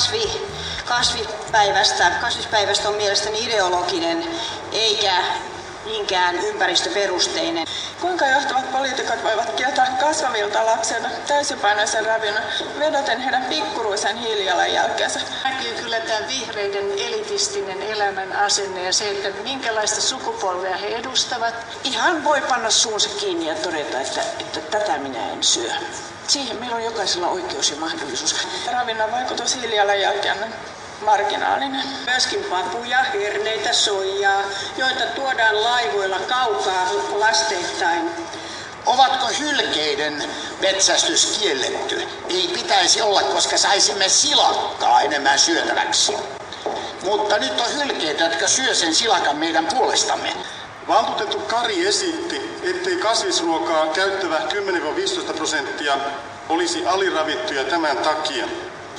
kasvi, kasvipäivästä, kasvispäivästä on mielestäni ideologinen eikä niinkään ympäristöperusteinen. Kuinka johtavat poliitikot voivat kieltää kasvavilta lapsilta täysipainoisen ravinnon vedoten heidän pikkuruisen hiilijalanjälkeensä? Näkyy kyllä tämä vihreiden elitistinen elämän asenne ja se, että minkälaista sukupolvea he edustavat. Ihan voi panna suunsa kiinni ja todeta, että, että tätä minä en syö. Siihen meillä on jokaisella oikeus ja mahdollisuus. Ravinnon vaikutus hiilijalanjälkeen marginaalinen. Myöskin papuja, herneitä, soijaa, joita tuodaan laivoilla kaukaa lasteittain. Ovatko hylkeiden metsästys kielletty? Ei pitäisi olla, koska saisimme silakkaa enemmän syötäväksi. Mutta nyt on hylkeitä, jotka syö sen silakan meidän puolestamme. Valtuutettu Kari esitti, ettei kasvisruokaa käyttävä 10-15 prosenttia olisi aliravittuja tämän takia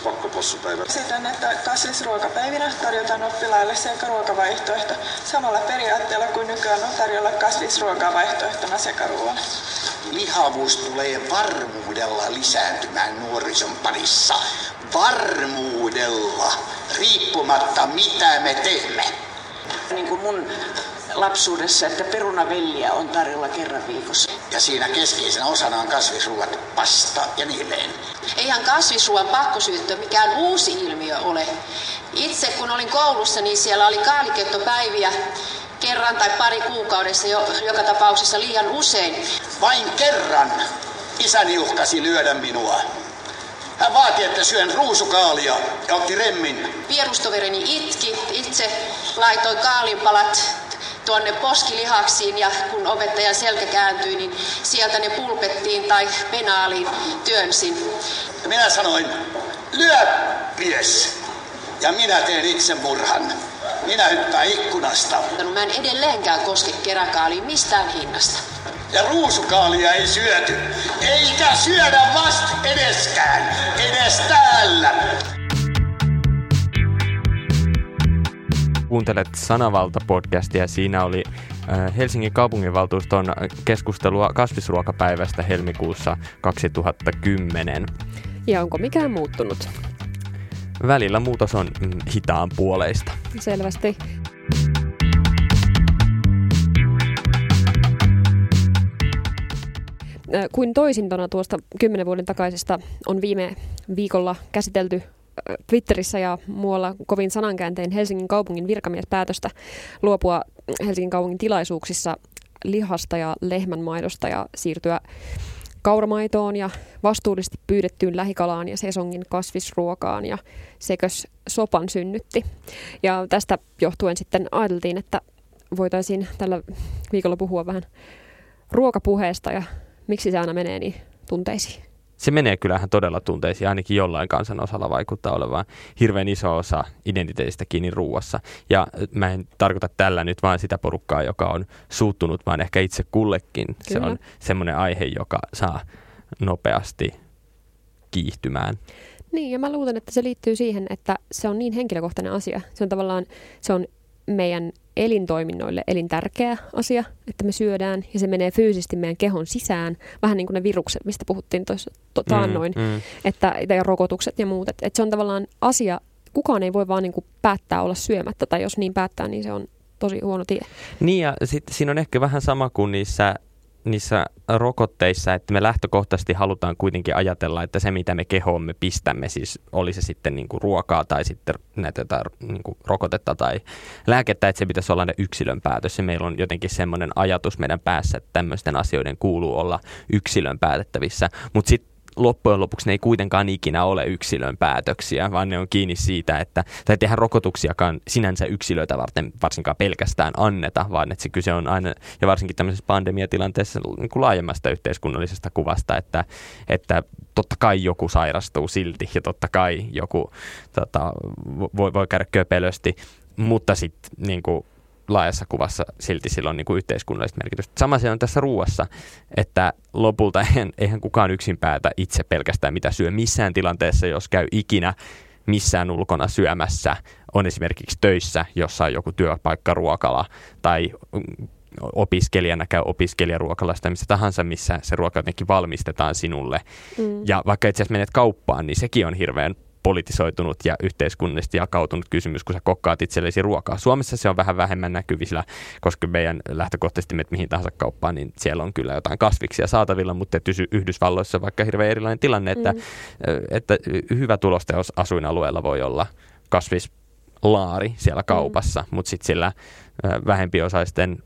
pakkopossupäivä. Esitän, että kasvisruokapäivinä tarjotaan oppilaille sekaruokavaihtoehto samalla periaatteella kuin nykyään on tarjolla kasvisruokaa vaihtoehtona sekaruoan. Lihavuus tulee varmuudella lisääntymään nuorison parissa. Varmuudella, riippumatta mitä me teemme. Niin kuin mun lapsuudessa, että perunavelliä on tarjolla kerran viikossa. Ja siinä keskeisenä osana on kasvisruuat, pasta ja niin edelleen. Eihän kasvisruoan pakkosyyttö mikään uusi ilmiö ole. Itse kun olin koulussa, niin siellä oli kaalikettopäiviä kerran tai pari kuukaudessa, jo, joka tapauksessa liian usein. Vain kerran isäni uhkasi lyödä minua. Hän vaati, että syön ruusukaalia ja otti remmin. Vierustoverini itki. Itse laitoin kaalinpalat tuonne poskilihaksiin ja kun opettajan selkä kääntyi, niin sieltä ne pulpettiin tai penaaliin työnsin. Minä sanoin, lyö mies! Ja minä teen itse murhan. Minä hyppään ikkunasta. Mä en edelleenkään koske keräkaaliin mistään hinnasta. Ja ruusukaalia ei syöty, eikä syödä vast edeskään, edes täällä. Kuuntelet Sanavalta-podcastia. Siinä oli äh, Helsingin kaupunginvaltuuston keskustelua kasvisruokapäivästä helmikuussa 2010. Ja onko mikään muuttunut? Välillä muutos on mm, hitaan puoleista. Selvästi. Äh, kuin toisintona tuosta kymmenen vuoden takaisesta on viime viikolla käsitelty Twitterissä ja muualla kovin sanankääntein Helsingin kaupungin virkamiespäätöstä luopua Helsingin kaupungin tilaisuuksissa lihasta ja lehmänmaidosta ja siirtyä kauramaitoon ja vastuullisesti pyydettyyn lähikalaan ja sesongin kasvisruokaan ja sekös sopan synnytti. Ja tästä johtuen sitten ajateltiin, että voitaisiin tällä viikolla puhua vähän ruokapuheesta ja miksi se aina menee niin tunteisiin se menee kyllähän todella tunteisiin, ainakin jollain kansan osalla vaikuttaa olevan hirveän iso osa identiteetistä kiinni ruuassa. Ja mä en tarkoita tällä nyt vain sitä porukkaa, joka on suuttunut, vaan ehkä itse kullekin. Kyllä. Se on semmoinen aihe, joka saa nopeasti kiihtymään. Niin, ja mä luulen, että se liittyy siihen, että se on niin henkilökohtainen asia. Se on tavallaan, se on meidän elintoiminnoille elintärkeä asia, että me syödään ja se menee fyysisesti meidän kehon sisään, vähän niin kuin ne virukset, mistä puhuttiin tuossa to, taannoin, mm, mm. Että, ja rokotukset ja muut. Että, että se on tavallaan asia, kukaan ei voi vaan niin kuin päättää olla syömättä, tai jos niin päättää, niin se on tosi huono tie. Niin ja sitten siinä on ehkä vähän sama kuin niissä niissä rokotteissa, että me lähtökohtaisesti halutaan kuitenkin ajatella, että se mitä me kehoomme pistämme, siis oli se sitten niin kuin ruokaa tai sitten näitä jotain niin kuin rokotetta tai lääkettä, että se pitäisi olla ne yksilön päätös. Ja meillä on jotenkin semmoinen ajatus meidän päässä, että tämmöisten asioiden kuuluu olla yksilön päätettävissä. Mutta sitten loppujen lopuksi ne ei kuitenkaan ikinä ole yksilön päätöksiä, vaan ne on kiinni siitä, että tai tehdään rokotuksiakaan sinänsä yksilöitä varten varsinkaan pelkästään anneta, vaan että se kyse on aina, ja varsinkin tämmöisessä pandemiatilanteessa niin kuin laajemmasta yhteiskunnallisesta kuvasta, että, että totta kai joku sairastuu silti ja totta kai joku tota, voi, voi käydä köpelösti, mutta sitten niin kuin, laajassa kuvassa silti sillä on niin kuin yhteiskunnallista merkitystä. Sama se on tässä ruuassa, että lopulta eihän, eihän kukaan yksin päätä itse pelkästään mitä syö missään tilanteessa, jos käy ikinä missään ulkona syömässä, on esimerkiksi töissä, jossa on joku työpaikka, ruokala tai opiskelijana käy opiskelijaruokalasta missä tahansa, missä se ruoka jotenkin valmistetaan sinulle. Mm. Ja vaikka itse asiassa menet kauppaan, niin sekin on hirveän politisoitunut ja yhteiskunnallisesti jakautunut kysymys, kun sä kokkaat itsellesi ruokaa. Suomessa se on vähän vähemmän näkyvillä, koska meidän lähtökohtaisesti menet mihin tahansa kauppaan, niin siellä on kyllä jotain kasviksia saatavilla, mutta Yhdysvalloissa on vaikka hirveän erilainen tilanne, että, mm. että hyvä tulosta, jos asuinalueella voi olla kasvislaari siellä kaupassa, mm. mutta sitten sillä vähempiosaisten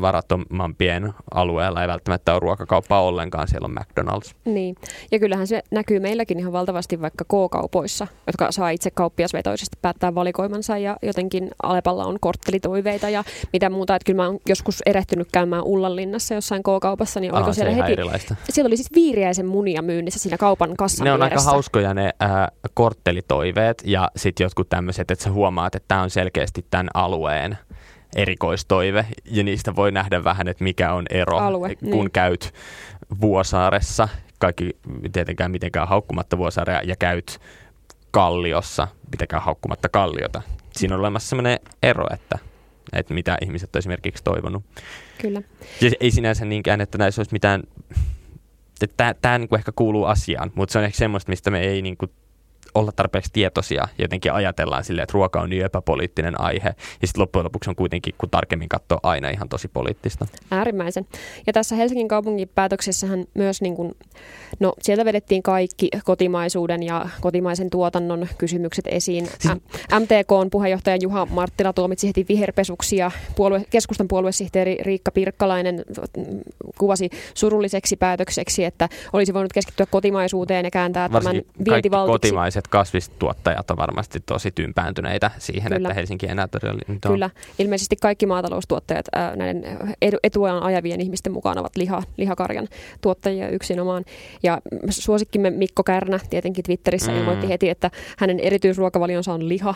varattomampien alueella ei välttämättä ole ruokakauppaa ollenkaan, siellä on McDonald's. Niin, ja kyllähän se näkyy meilläkin ihan valtavasti vaikka K-kaupoissa, jotka saa itse kauppiasvetoisesti päättää valikoimansa ja jotenkin Alepalla on korttelitoiveita ja mitä muuta, että kyllä mä oon joskus erehtynyt käymään Ullanlinnassa jossain K-kaupassa, niin oliko siellä heti... Erilaista. Siellä oli siis viiriäisen munia myynnissä siinä kaupan kassan Ne on vieressä. aika hauskoja ne äh, korttelitoiveet ja sitten jotkut tämmöiset, että sä huomaat, että tämä on selkeästi tämän alueen erikoistoive ja niistä voi nähdä vähän, että mikä on ero, Alue, kun niin. käyt Vuosaaressa, kaikki tietenkään mitenkään haukkumatta Vuosaarea ja käyt Kalliossa, mitenkään haukkumatta Kalliota. Siinä on olemassa sellainen ero, että, että mitä ihmiset on esimerkiksi toivonut. Kyllä. Ja ei sinänsä niinkään, että näissä olisi mitään, että tämä niinku ehkä kuuluu asiaan, mutta se on ehkä semmoista, mistä me ei niinku olla tarpeeksi tietoisia. Jotenkin ajatellaan silleen, että ruoka on niin epäpoliittinen aihe. Ja sitten loppujen lopuksi on kuitenkin, kun tarkemmin katsoo, aina ihan tosi poliittista. Äärimmäisen. Ja tässä Helsingin kaupungin päätöksessähän myös, niin kuin, no sieltä vedettiin kaikki kotimaisuuden ja kotimaisen tuotannon kysymykset esiin. Siis- MTKn puheenjohtaja Juha Marttila tuomitsi heti viherpesuksia. Puolue, keskustan puoluesihteeri Riikka Pirkkalainen mm, kuvasi surulliseksi päätökseksi, että olisi voinut keskittyä kotimaisuuteen ja kääntää tämän Varsinkin kaikki vientivaltiksi. Kotimaiset kasvistuottajat on varmasti tosi tympääntyneitä siihen, Kyllä. että Helsinki enää todella nyt on. Kyllä, ilmeisesti kaikki maataloustuottajat ää, näiden etuajan ajavien ihmisten mukaan ovat liha, lihakarjan tuottajia yksinomaan. Ja suosikkimme Mikko Kärnä tietenkin Twitterissä mm. ilmoitti heti, että hänen erityisruokavalionsa on liha.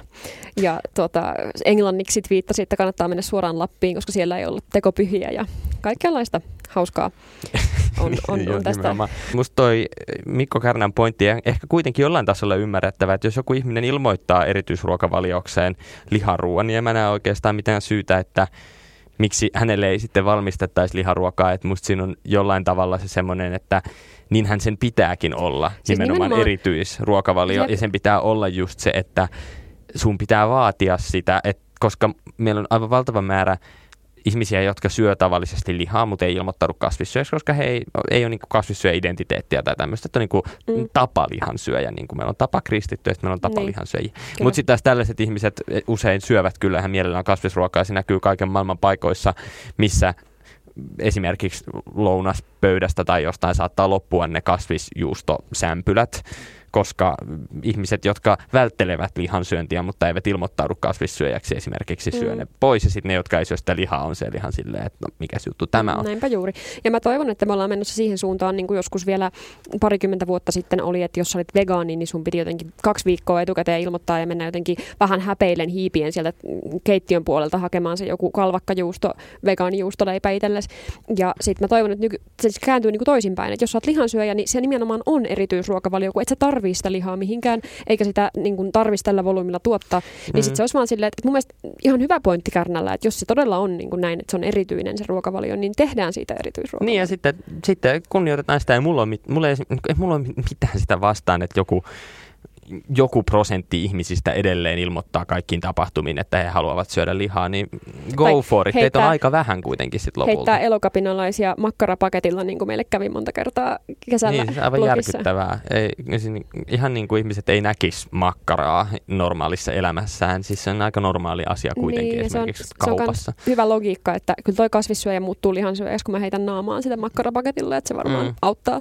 Ja tuota, englanniksi twiittasi, että kannattaa mennä suoraan Lappiin, koska siellä ei ollut tekopyhiä ja kaikenlaista hauskaa on, on, on tästä. nimenomaan. Musta toi Mikko Kärnän pointti on ehkä kuitenkin jollain tasolla ymmärrettävä, että jos joku ihminen ilmoittaa erityisruokavaliokseen liharuuan, niin en mä näe oikeastaan mitään syytä, että miksi hänelle ei sitten valmistettaisi liharuokaa, että musta siinä on jollain tavalla se semmoinen, että niinhän sen pitääkin olla, Siis nimenomaan, nimenomaan- erityisruokavalio, Jep. ja sen pitää olla just se, että sun pitää vaatia sitä, että koska meillä on aivan valtava määrä ihmisiä, jotka syö tavallisesti lihaa, mutta ei ilmoittaudu kasvissyöjäksi, koska he ei, ei ole niin kasvissyöjä identiteettiä tai tämmöistä, että on niin Mm. tapa lihansyöjä, niin kuin meillä on tapa kristitty, että meillä on tapa Niin. lihansyöjiä. Kyllä. Mutta sitten taas tällaiset ihmiset usein syövät kyllä ihan mielellään kasvisruokaa, ja se näkyy kaiken maailman paikoissa, missä esimerkiksi lounaspöydästä tai jostain saattaa loppua ne kasvisjuustosämpylät, koska ihmiset, jotka välttelevät lihansyöntiä, mutta eivät ilmoittaudu kasvissyöjäksi esimerkiksi, syö Mm. ne pois. Ja sitten ne, jotka ei syö sitä lihaa, on siellä ihan silleen, että no mikä juttu tämä on. Näinpä juuri. Ja mä toivon, että me ollaan menossa siihen suuntaan, niin kuin joskus vielä parikymmentä vuotta sitten oli, että jos sä olit vegaani, niin sun piti jotenkin kaksi viikkoa etukäteen ilmoittaa ja mennä jotenkin vähän häpeilen hiipien sieltä keittiön puolelta hakemaan se joku kalvakkajuusto, vegaanijuustoleipä itsellesi. Ja sitten mä toivon, että nyky- se siis kääntyy niin kuin toisinpäin, että jos sä oot lihansyöjä, niin se nimenomaan on erityisruokavalio, kun et sä tarvii sitä lihaa mihinkään, eikä sitä niin kuin tarvitsisi tällä volyymilla tuottaa. Niin Mm. sit se olisi vaan silleen, että mun mielestä ihan hyvä pointti Kärnällä, että jos se todella on niin kuin näin, että se on erityinen se ruokavalio, niin tehdään siitä erityisruokavalio. Niin ja sitten, sitten kunnioitetaan sitä, ei mulla ole, mit- mulla ei, ei mulla ole mitään sitä vastaan, että joku, joku prosentti ihmisistä edelleen ilmoittaa kaikkiin tapahtumiin, että he haluavat syödä lihaa, niin go Tai for it. Teitä on heittää- aika vähän kuitenkin sitten lopulta. heittää elokapinalaisia makkarapaketilla, niin kuin meille kävi monta kertaa kesällä Niin, se on aivan blogissa. järkyttävää. Ei, siis ihan niin kuin ihmiset ei näkisi makkaraa normaalissa elämässään. Siis se on aika normaali asia kuitenkin niin, ja se on, esimerkiksi se on kaupassa. hyvä logiikka, että kyllä toi kasvissyöjä muuttuu lihansyöjäksi, kun mä heitän naamaan sitä makkarapaketilla, että se varmaan mm. auttaa.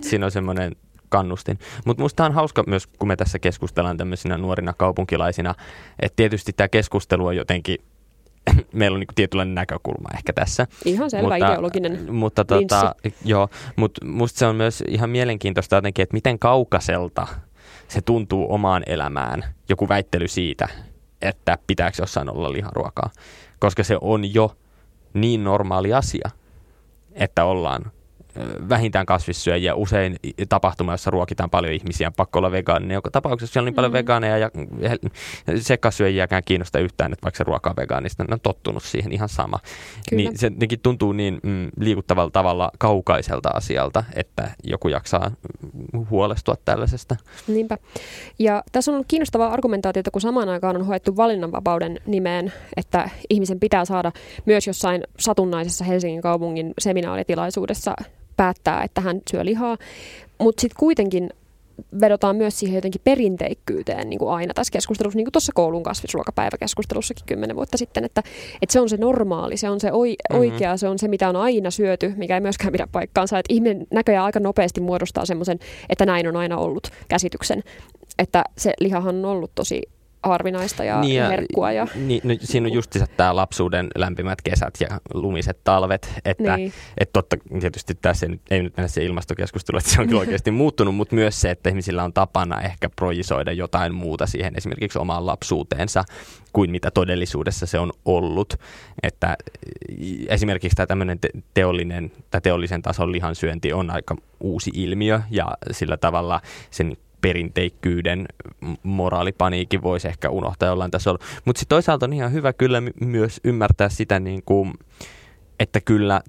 Siinä on semmoinen kannustin. Mutta musta on hauska myös, kun me tässä keskustellaan tämmöisinä nuorina kaupunkilaisina, että tietysti tämä keskustelu on jotenkin, meillä on niinku tietynlainen näkökulma ehkä tässä. Ihan selvä ideologinen Mutta tota, joo, mutta musta se on myös ihan mielenkiintoista jotenkin, että miten kaukaiselta se tuntuu omaan elämään, joku väittely siitä, että pitääkö jossain olla liharuokaa. Koska se on jo niin normaali asia, että ollaan vähintään kasvissyöjiä. Usein tapahtuma, jossa ruokitaan paljon ihmisiä, on pakko olla vegaaninen. Joka tapauksessa siellä on niin paljon mm. vegaaneja ja sekasyöjiäkään kiinnosta yhtään, että vaikka se ruoka on vegaanista, ne on tottunut siihen ihan sama. Kyllä. Niin se tuntuu niin mm, liikuttavalla tavalla kaukaiselta asialta, että joku jaksaa huolestua tällaisesta. Niinpä. Ja tässä on ollut kiinnostavaa argumentaatiota, kun samaan aikaan on hoettu valinnanvapauden nimeen, että ihmisen pitää saada myös jossain satunnaisessa Helsingin kaupungin seminaaritilaisuudessa päättää, että hän syö lihaa. Mutta sitten kuitenkin vedotaan myös siihen jotenkin perinteikkyyteen niin kuin aina tässä keskustelussa, niin kuin tuossa koulun kasvisruokapäiväkeskustelussakin kymmenen vuotta sitten, että, että se on se normaali, se on se oi, mm-hmm. oikea, se on se, mitä on aina syöty, mikä ei myöskään pidä paikkaansa. Että ihminen näköjään aika nopeasti muodostaa semmoisen, että näin on aina ollut käsityksen. Että se lihahan on ollut tosi harvinaista ja, niin ja herkkua. Ja... Niin, no, siinä on just tämä lapsuuden lämpimät kesät ja lumiset talvet. Että niin. et totta, tietysti tässä ei nyt, ei nyt mennä se ilmastokeskustelu, että se on kyllä oikeasti muuttunut, mutta myös se, että ihmisillä on tapana ehkä projisoida jotain muuta siihen esimerkiksi omaan lapsuuteensa kuin mitä todellisuudessa se on ollut. Että esimerkiksi tämä tämmöinen teollinen tai teollisen tason lihansyönti on aika uusi ilmiö ja sillä tavalla sen perinteikkyyden moraalipaniikin voisi ehkä unohtaa jollain tasolla. Mutta sitten toisaalta on ihan hyvä kyllä myös ymmärtää sitä, niin kuin, että kyllä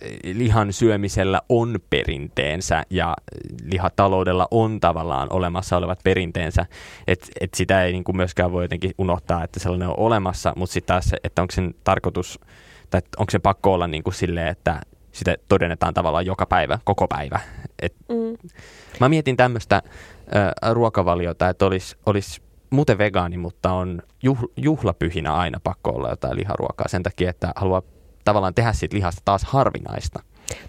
eh, lihan syömisellä on perinteensä ja lihataloudella on tavallaan olemassa olevat perinteensä. Että et sitä ei niin kuin myöskään voi jotenkin unohtaa, että sellainen on olemassa, mutta sitten taas, että onko sen tarkoitus, tai onko se pakko olla niin kuin silleen, että sitä todennetaan tavallaan joka päivä, koko päivä. Et mm. Mä mietin tämmöistä ruokavaliota, että olisi, olisi muuten vegaani, mutta on juhlapyhinä aina pakko olla jotain liharuokaa sen takia, että haluaa tavallaan tehdä siitä lihasta taas harvinaista.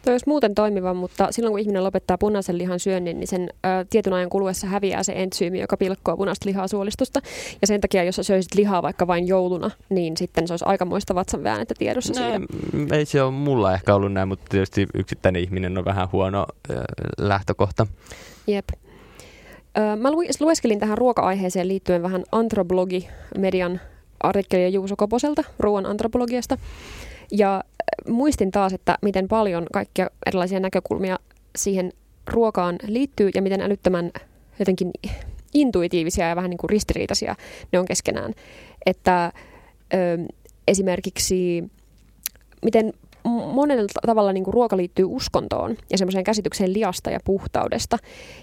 Tuo olisi muuten toimiva, mutta silloin kun ihminen lopettaa punaisen lihan syönnin, niin sen ö, tietyn ajan kuluessa häviää se entsyymi, joka pilkkoo punaista lihaa suolistosta. Ja sen takia, jos sä söisit lihaa vaikka vain jouluna, niin sitten se olisi aikamoista vatsan väännettä tiedossa no, siitä. Ei se ole mulla ehkä ollut näin, mutta tietysti yksittäinen ihminen on vähän huono ö, lähtökohta. Jep. Mä lueskelin tähän ruoka-aiheeseen liittyen vähän Antroblogi-median artikkelia Juuso Koposelta ruoan antropologiasta. Ja muistin taas, että miten paljon kaikkia erilaisia näkökulmia siihen ruokaan liittyy ja miten älyttömän jotenkin intuitiivisia ja vähän niin kuin ristiriitaisia ne on keskenään. Että ö, esimerkiksi miten monella tavalla niin kuin ruoka liittyy uskontoon ja semmoiseen käsitykseen liasta ja puhtaudesta.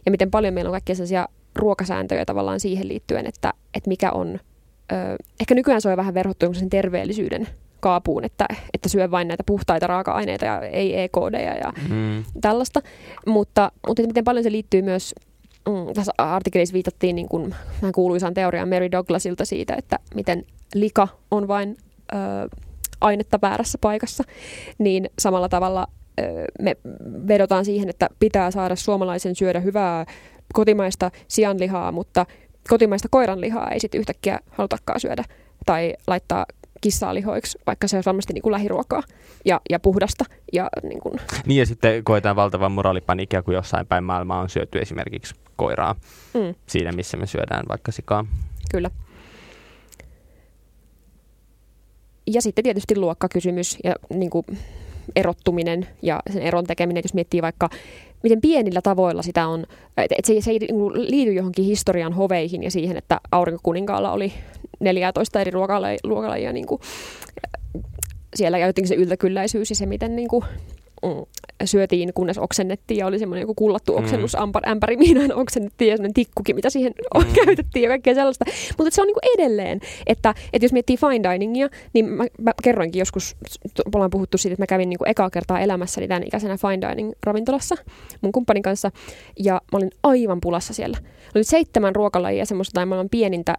Ja miten paljon meillä on kaikkia sellaisia ruokasääntöjä tavallaan siihen liittyen, että, että mikä on... Ö, ehkä nykyään se on vähän verhottu sen terveellisyyden kaapuun, että, että syö vain näitä puhtaita raaka-aineita ja ei EKD ja mm. tällaista. Mutta, mutta miten paljon se liittyy myös Mm, tässä artikkelissa viitattiin niin kuin, kuuluisaan teoriaan Mary Douglasilta siitä, että miten lika on vain ö, ainetta väärässä paikassa, niin samalla tavalla me vedotaan siihen, että pitää saada suomalaisen syödä hyvää kotimaista sianlihaa, mutta kotimaista koiranlihaa ei sitten yhtäkkiä halutakaan syödä tai laittaa kissaa lihoiksi, vaikka se on varmasti niin kuin lähiruokaa ja, ja puhdasta. Ja, niin, kuin. niin ja sitten koetaan valtavan moraalipaniikkia, kun jossain päin maailmaa on syöty esimerkiksi koiraa mm. siinä, missä me syödään vaikka sikaa. Kyllä. Ja sitten tietysti luokkakysymys ja niin kuin erottuminen ja sen eron tekeminen, jos miettii vaikka miten pienillä tavoilla sitä on, että se, se ei niinku liity johonkin historian hoveihin ja siihen, että aurinkokuninkaalla oli 14 eri ruokalajia niin kuin, siellä ja jotenkin se yltäkylläisyys ja se, miten niin kuin, syötiin, kunnes oksennettiin ja oli semmoinen joku kullattu mm. oksennusämpäri, mihin aina oksennettiin ja semmoinen tikkukin, mitä siihen mm. käytettiin ja kaikkea sellaista. Mutta se on niin kuin edelleen, että, että jos miettii fine diningia, niin mä, mä kerroinkin joskus, ollaan puhuttu siitä, että mä kävin niin kuin ekaa kertaa elämässäni tämän ikäisenä fine dining ravintolassa mun kumppanin kanssa ja mä olin aivan pulassa siellä. Oli seitsemän ruokalajia semmoista tai maailman pienintä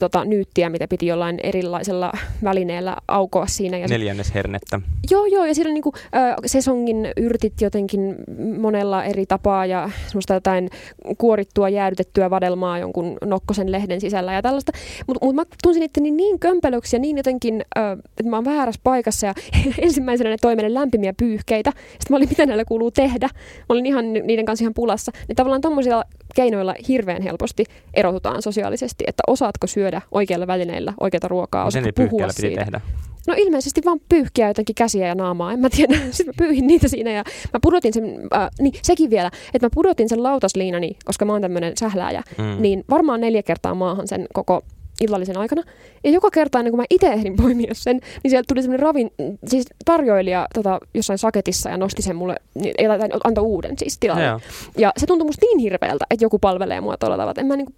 tota, nyyttiä, mitä piti jollain erilaisella välineellä aukoa siinä. Ja Neljännes hernettä. Joo, joo, ja on niinku, äh, sesongin yrtit jotenkin monella eri tapaa ja semmoista jotain kuorittua, jäädytettyä vadelmaa jonkun nokkosen lehden sisällä ja tällaista. Mutta mut mä tunsin itteni niin kömpelöksi ja niin jotenkin, äh, että mä oon väärässä paikassa ja ensimmäisenä ne toi lämpimiä pyyhkeitä. Sitten mä olin, mitä näillä kuuluu tehdä. Mä olin ihan niiden kanssa ihan pulassa. Niin tavallaan tommosia keinoilla hirveän helposti erotutaan sosiaalisesti, että osaatko syödä oikeilla välineillä oikeita ruokaa, osaatko puhua siitä. tehdä? No ilmeisesti vaan pyyhkiä jotenkin käsiä ja naamaa, en mä tiedä. Sitten mä pyyhin niitä siinä ja mä pudotin sen, äh, niin sekin vielä, että mä pudotin sen lautasliinani, koska mä oon tämmönen sählääjä, mm. niin varmaan neljä kertaa maahan sen koko illallisen aikana. Ja joka kerta, ennen kuin mä itse ehdin poimia sen, niin sieltä tuli semmoinen ravin, siis tarjoilija tota, jossain saketissa ja nosti sen mulle, niin, tai antoi uuden siis tilalle. Ja, ja se tuntui musta niin hirveältä, että joku palvelee mua tuolla tavalla. En mä niinku,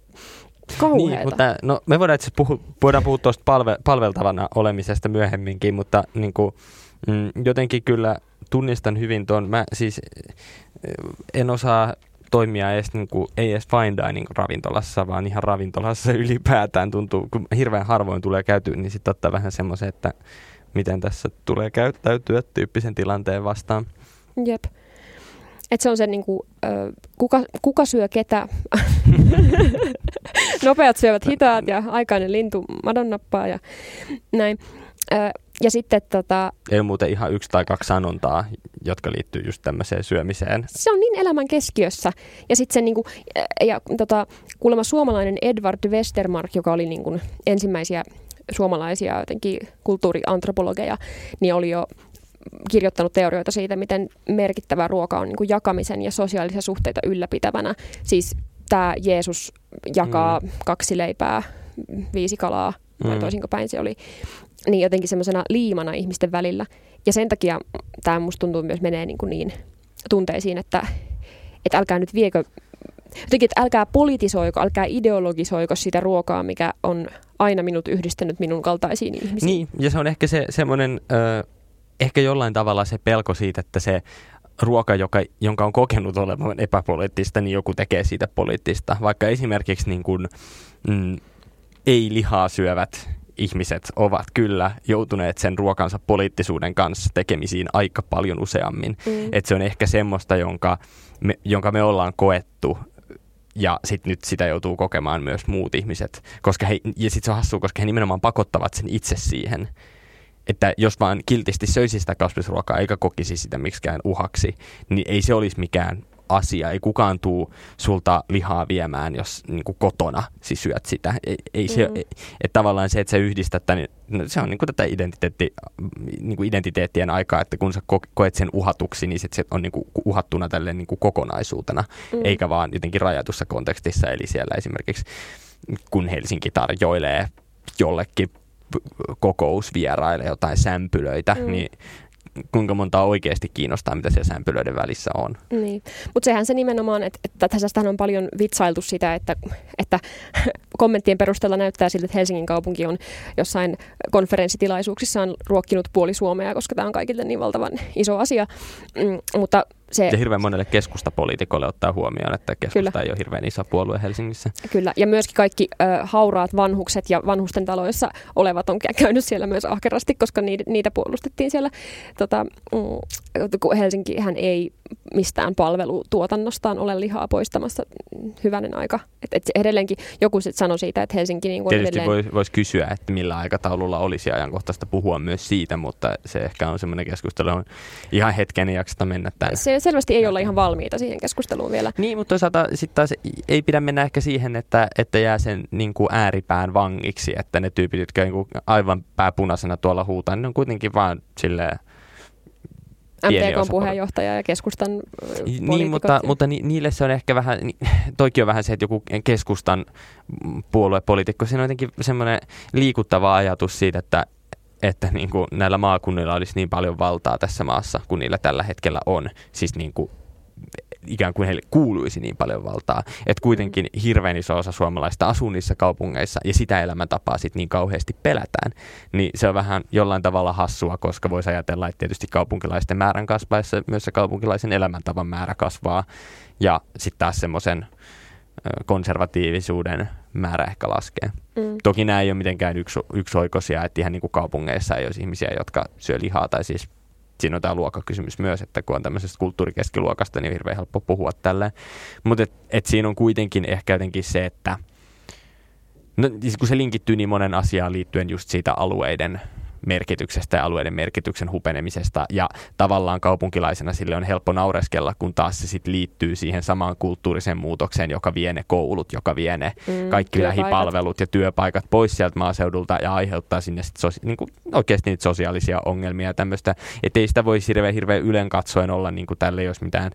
kauheeta. Niin, mutta no, me voidaan itse puhu, voidaan puhua tuosta palve, palveltavana olemisesta myöhemminkin, mutta niin kuin, mm, jotenkin kyllä tunnistan hyvin tuon. Mä siis en osaa toimia edes, niin kuin, ei edes fine dining ravintolassa, vaan ihan ravintolassa ylipäätään tuntuu, kun hirveän harvoin tulee käyty, niin sitten ottaa vähän semmoisen, että miten tässä tulee käyttäytyä tyyppisen tilanteen vastaan. Jep. Et se on se, niin kuin, kuka, kuka syö ketä. Nopeat syövät hitaat ja aikainen lintu madonnappaa ja näin. Ja sitten tota... Ei ole muuten ihan yksi tai kaksi sanontaa, jotka liittyy just tämmöiseen syömiseen. Se on niin elämän keskiössä. Ja sitten se niinku, ja tota, kuulemma suomalainen Edward Westermark, joka oli niinku ensimmäisiä suomalaisia jotenkin kulttuuriantropologeja, niin oli jo kirjoittanut teorioita siitä, miten merkittävä ruoka on niin jakamisen ja sosiaalisia suhteita ylläpitävänä. Siis tämä Jeesus jakaa mm. kaksi leipää, viisi kalaa, vai mm. toisinko päin se oli niin jotenkin semmoisena liimana ihmisten välillä. Ja sen takia tämä musta tuntuu myös menee niin, kuin niin tunteisiin, että, että älkää nyt viekö, jotenkin, että älkää politisoiko, älkää ideologisoiko sitä ruokaa, mikä on aina minut yhdistänyt minun kaltaisiin ihmisiin. Niin, ja se on ehkä se semmoinen, äh, ehkä jollain tavalla se pelko siitä, että se ruoka, joka, jonka on kokenut olevan epäpoliittista, niin joku tekee siitä poliittista. Vaikka esimerkiksi niin kuin, mm, ei-lihaa syövät ihmiset ovat kyllä joutuneet sen ruokansa poliittisuuden kanssa tekemisiin aika paljon useammin. Mm. Että se on ehkä semmoista, jonka me, jonka me ollaan koettu ja sitten nyt sitä joutuu kokemaan myös muut ihmiset. Koska he, ja sitten se on hassua, koska he nimenomaan pakottavat sen itse siihen. Että jos vaan kiltisti söisi sitä kasvisruokaa eikä kokisi sitä miksikään uhaksi, niin ei se olisi mikään asia. Ei kukaan tuu sulta lihaa viemään, jos niin kuin kotona siis syöt sitä. Ei, ei se, mm. että tavallaan se, että sä yhdistät tämän, no, se on niin kuin tätä identiteetti, niin kuin identiteettien aikaa, että kun sä koet sen uhatuksi, niin sit se on niin kuin uhattuna tälle niin kuin kokonaisuutena, mm. eikä vaan jotenkin rajatussa kontekstissa. Eli siellä esimerkiksi kun Helsinki tarjoilee jollekin kokousvieraille jotain sämpylöitä, mm. niin kuinka monta oikeasti kiinnostaa, mitä siellä sämpylöiden välissä on. Niin. Mutta sehän se nimenomaan, että, että tässä on paljon vitsailtu sitä, että, että kommenttien perusteella näyttää siltä, että Helsingin kaupunki on jossain konferenssitilaisuuksissaan ruokkinut puoli Suomea, koska tämä on kaikille niin valtavan iso asia. Mm, mutta se... Ja hirveän monelle keskustapoliitikolle ottaa huomioon, että keskusta Kyllä. ei ole hirveän iso puolue Helsingissä. Kyllä, ja myöskin kaikki ö, hauraat vanhukset ja vanhusten taloissa olevat on käynyt siellä myös ahkerasti, koska niitä, niitä puolustettiin siellä. Tota, mm, Helsinki hän ei mistään palvelutuotannostaan ole lihaa poistamassa hyvänen aika. Et, et edelleenkin joku sit sanoi siitä, että Helsinki... Niin Tietysti edelleen... voisi vois kysyä, että millä aikataululla olisi ajankohtaista puhua myös siitä, mutta se ehkä on semmoinen keskustelu, on ihan hetken jaksata mennä täällä. Se selvästi ei olla ihan valmiita siihen keskusteluun vielä. Niin, mutta toisaalta sitten taas ei pidä mennä ehkä siihen, että, että jää sen niin kuin ääripään vangiksi, että ne tyypit, jotka niin kuin aivan pääpunaisena tuolla huutaa, niin on kuitenkin vaan silleen MTK puheenjohtaja ja keskustan Niin, mutta, mutta ni, niille se on ehkä vähän, ni, toikin on vähän se, että joku keskustan puoluepoliitikko, siinä on jotenkin semmoinen liikuttava ajatus siitä, että että niin kuin näillä maakunnilla olisi niin paljon valtaa tässä maassa kuin niillä tällä hetkellä on. Siis niin kuin ikään kuin heille kuuluisi niin paljon valtaa. Että kuitenkin hirveän iso osa suomalaista asuu niissä kaupungeissa ja sitä elämäntapaa sitten niin kauheasti pelätään. Niin se on vähän jollain tavalla hassua, koska voisi ajatella, että tietysti kaupunkilaisten määrän kasvaessa myös se kaupunkilaisen elämäntavan määrä kasvaa. Ja sitten taas semmoisen konservatiivisuuden määrä ehkä laskee. Mm. Toki nämä ei ole mitenkään yksi, yksioikoisia, että ihan niin kuin kaupungeissa ei olisi ihmisiä, jotka syö lihaa tai siis siinä on tämä luokkakysymys myös, että kun on tämmöisestä kulttuurikeskiluokasta, niin on hirveän helppo puhua tällä. Mutta et, et siinä on kuitenkin ehkä jotenkin se, että no, siis kun se linkittyy niin monen asiaan liittyen just siitä alueiden merkityksestä ja alueiden merkityksen hupenemisesta. Ja tavallaan kaupunkilaisena sille on helppo naureskella, kun taas se sit liittyy siihen samaan kulttuuriseen muutokseen, joka vie ne koulut, joka vie ne mm, kaikki työpaikat. lähipalvelut ja työpaikat pois sieltä maaseudulta ja aiheuttaa sinne sit sosi- niin kuin oikeasti niitä sosiaalisia ongelmia ja tämmöistä. Että ei sitä voi hirveän hirveän ylen katsoen olla niin kuin tälle, jos mitään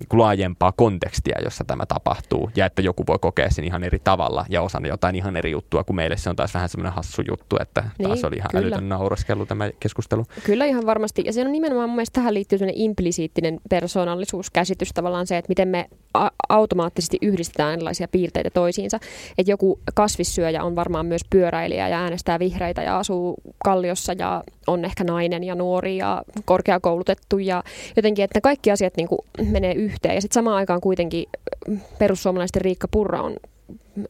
niin laajempaa kontekstia, jossa tämä tapahtuu, ja että joku voi kokea sen ihan eri tavalla ja osana jotain ihan eri juttua, kun meille se on taas vähän semmoinen hassu juttu, että niin, taas oli ihan kyllä. älytön nauraskelu tämä keskustelu. Kyllä ihan varmasti, ja se on nimenomaan mun mielestä tähän liittyy sellainen implisiittinen persoonallisuuskäsitys, tavallaan se, että miten me a- automaattisesti yhdistetään erilaisia piirteitä toisiinsa, että joku kasvissyöjä on varmaan myös pyöräilijä ja äänestää vihreitä ja asuu kalliossa ja on ehkä nainen ja nuori ja korkeakoulutettu ja jotenkin, että kaikki asiat niin kuin menee yhteen. Ja sitten samaan aikaan kuitenkin perussuomalaisten Riikka Purra on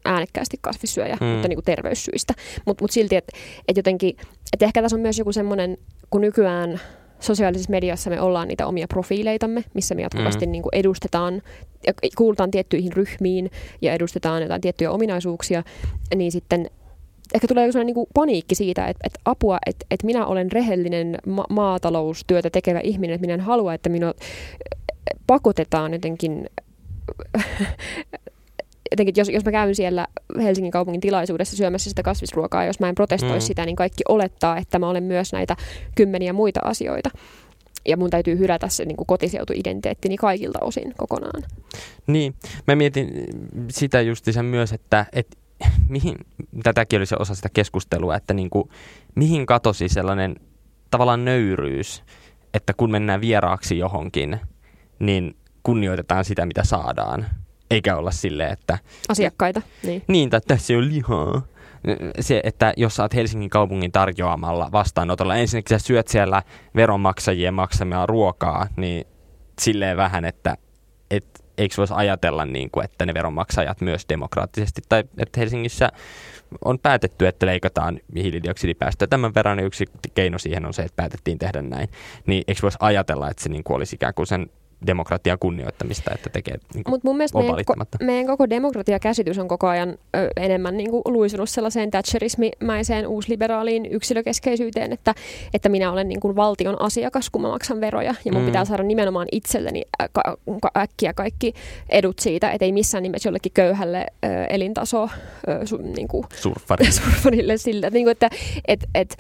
äänekkäästi kasvissyöjä, hmm. mutta niin kuin terveyssyistä. Mutta mut silti, että et jotenkin, että ehkä tässä on myös joku semmoinen, kun nykyään sosiaalisessa mediassa me ollaan niitä omia profiileitamme, missä me jatkuvasti mm. niin kuin edustetaan ja kuulutaan tiettyihin ryhmiin ja edustetaan jotain tiettyjä ominaisuuksia, niin sitten ehkä tulee sellainen niin kuin paniikki siitä, että, että apua, että, että minä olen rehellinen ma- maataloustyötä tekevä ihminen, että minä en halua, että minua pakotetaan jotenkin jotenkin, jos, jos mä käyn siellä Helsingin kaupungin tilaisuudessa syömässä sitä kasvisruokaa, jos mä en protestoi mm. sitä, niin kaikki olettaa, että mä olen myös näitä kymmeniä muita asioita. Ja mun täytyy hylätä se niin kotiseutuidentiteettini kaikilta osin kokonaan. Niin, mä mietin sitä justiinsa myös, että, että mihin, tätäkin oli se osa sitä keskustelua, että niin kuin, mihin katosi sellainen tavallaan nöyryys, että kun mennään vieraaksi johonkin, niin kunnioitetaan sitä, mitä saadaan. Eikä olla silleen, että... Asiakkaita, niin. Niin, tai tässä on lihaa. Se, että jos oot Helsingin kaupungin tarjoamalla vastaanotolla, ensinnäkin sä syöt siellä veronmaksajien maksamia ruokaa, niin silleen vähän, että et, eikö voisi ajatella, niin kuin, että ne veronmaksajat myös demokraattisesti, tai että Helsingissä on päätetty, että leikataan hiilidioksidipäästöjä tämän verran, ja yksi keino siihen on se, että päätettiin tehdä näin. Niin eikö voisi ajatella, että se niin kuin olisi ikään kuin sen demokratian kunnioittamista, että tekee niin Mutta mun mielestä meidän, ko- meidän koko demokratiakäsitys on koko ajan ö, enemmän niin kuin luisunut sellaiseen thatcherismimäiseen uusliberaaliin yksilökeskeisyyteen, että, että minä olen niin kuin valtion asiakas, kun mä maksan veroja, ja mun mm. pitää saada nimenomaan itselleni ä, ka, ka, äkkiä kaikki edut siitä, että ei missään nimessä jollekin köyhälle ö, elintaso ö, su, niin kuin, surfarille. surfarille sillä, että, niin kuin, että et, et,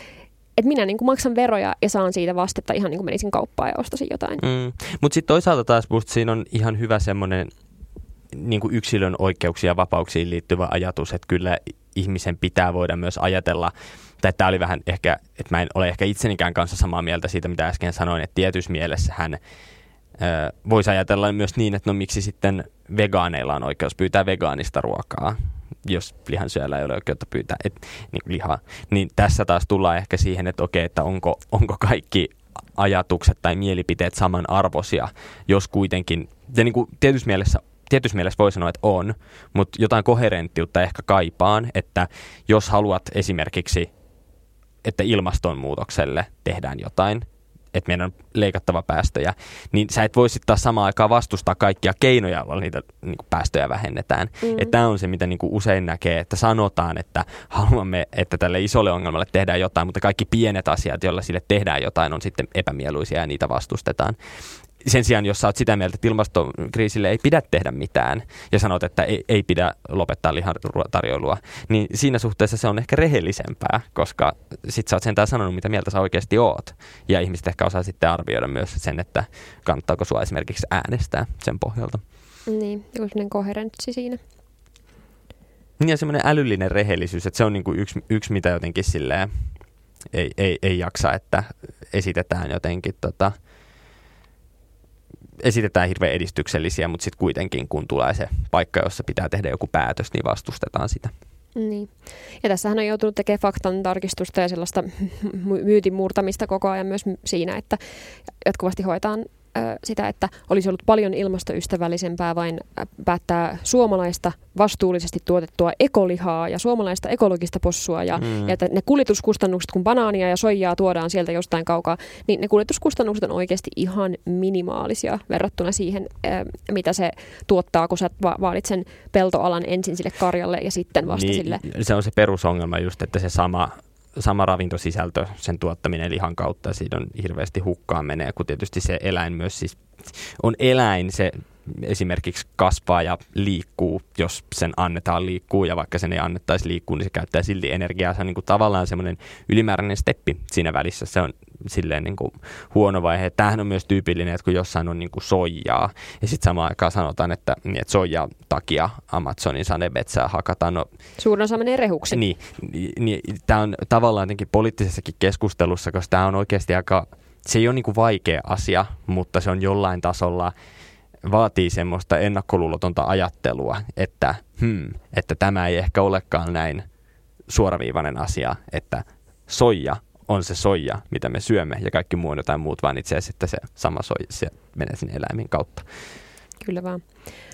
että minä niin kuin maksan veroja ja saan siitä vastetta ihan niin kuin menisin kauppaan ja ostasin jotain. Mm. Mutta sitten toisaalta taas musta siinä on ihan hyvä semmoinen niin kuin yksilön oikeuksia ja vapauksiin liittyvä ajatus, että kyllä ihmisen pitää voida myös ajatella, tai tämä oli vähän ehkä, että mä en ole ehkä itsenikään kanssa samaa mieltä siitä, mitä äsken sanoin, että tietyssä mielessä hän voisi ajatella myös niin, että no miksi sitten vegaaneilla on oikeus pyytää vegaanista ruokaa, jos lihansyöjällä ei ole oikeutta pyytää et, niin lihaa. Niin tässä taas tullaan ehkä siihen, että okei, että onko, onko kaikki ajatukset tai mielipiteet samanarvoisia, jos kuitenkin, ja niin kuin tietyssä mielessä tietyssä mielessä voi sanoa, että on, mutta jotain koherenttiutta ehkä kaipaan, että jos haluat esimerkiksi, että ilmastonmuutokselle tehdään jotain, että meidän on leikattava päästöjä, niin sä et voi sitten taas samaan aikaan vastustaa kaikkia keinoja, joilla niitä niin kuin päästöjä vähennetään. Mm. Että tämä on se, mitä niin kuin usein näkee, että sanotaan, että haluamme, että tälle isolle ongelmalle tehdään jotain, mutta kaikki pienet asiat, joilla sille tehdään jotain, on sitten epämieluisia ja niitä vastustetaan sen sijaan, jos sä oot sitä mieltä, että ilmastokriisille ei pidä tehdä mitään ja sanot, että ei, ei pidä lopettaa lihan tarjoilua, niin siinä suhteessa se on ehkä rehellisempää, koska sit sä oot sentään sanonut, mitä mieltä sä oikeasti oot. Ja ihmiset ehkä osaa sitten arvioida myös sen, että kannattaako sua esimerkiksi äänestää sen pohjalta. Niin, joku sellainen koherenssi siinä. Niin ja semmoinen älyllinen rehellisyys, että se on niinku yksi, yksi, mitä jotenkin silleen ei, ei, ei jaksa, että esitetään jotenkin tota, esitetään hirveän edistyksellisiä, mutta sitten kuitenkin kun tulee se paikka, jossa pitää tehdä joku päätös, niin vastustetaan sitä. Niin. Ja tässähän on joutunut tekemään faktan tarkistusta ja sellaista myytin murtamista koko ajan myös siinä, että jatkuvasti hoitaan sitä, että olisi ollut paljon ilmastoystävällisempää vain päättää suomalaista vastuullisesti tuotettua ekolihaa ja suomalaista ekologista possua ja, mm. ja että ne kuljetuskustannukset, kun banaania ja soijaa tuodaan sieltä jostain kaukaa, niin ne kuljetuskustannukset on oikeasti ihan minimaalisia verrattuna siihen, mitä se tuottaa, kun sä vaadit sen peltoalan ensin sille karjalle ja sitten vasta niin, sille. Se on se perusongelma just, että se sama sama ravintosisältö, sen tuottaminen lihan kautta, siinä on hirveästi hukkaan menee, kun tietysti se eläin myös siis on eläin, se esimerkiksi kasvaa ja liikkuu, jos sen annetaan liikkuu ja vaikka sen ei annettaisi liikkuu, niin se käyttää silti energiaa. Se on niin kuin tavallaan semmoinen ylimääräinen steppi siinä välissä. Se on silleen niin kuin huono vaihe. Tämähän on myös tyypillinen, että kun jossain on niin kuin soijaa ja sitten samaan aikaan sanotaan, että, niin, että soijaa takia Amazonin sadebetsää hakataan. No, Suurin osa menee rehuksi. Niin, niin, niin tämä on tavallaan jotenkin poliittisessakin keskustelussa, koska tämä on oikeasti aika, se ei ole niin kuin vaikea asia, mutta se on jollain tasolla – vaatii semmoista ennakkoluulotonta ajattelua, että, hmm, että tämä ei ehkä olekaan näin suoraviivainen asia, että soija on se soija, mitä me syömme, ja kaikki muu on jotain muut, vaan itse asiassa että se sama soija se menee sinne eläimin kautta. Kyllä vaan.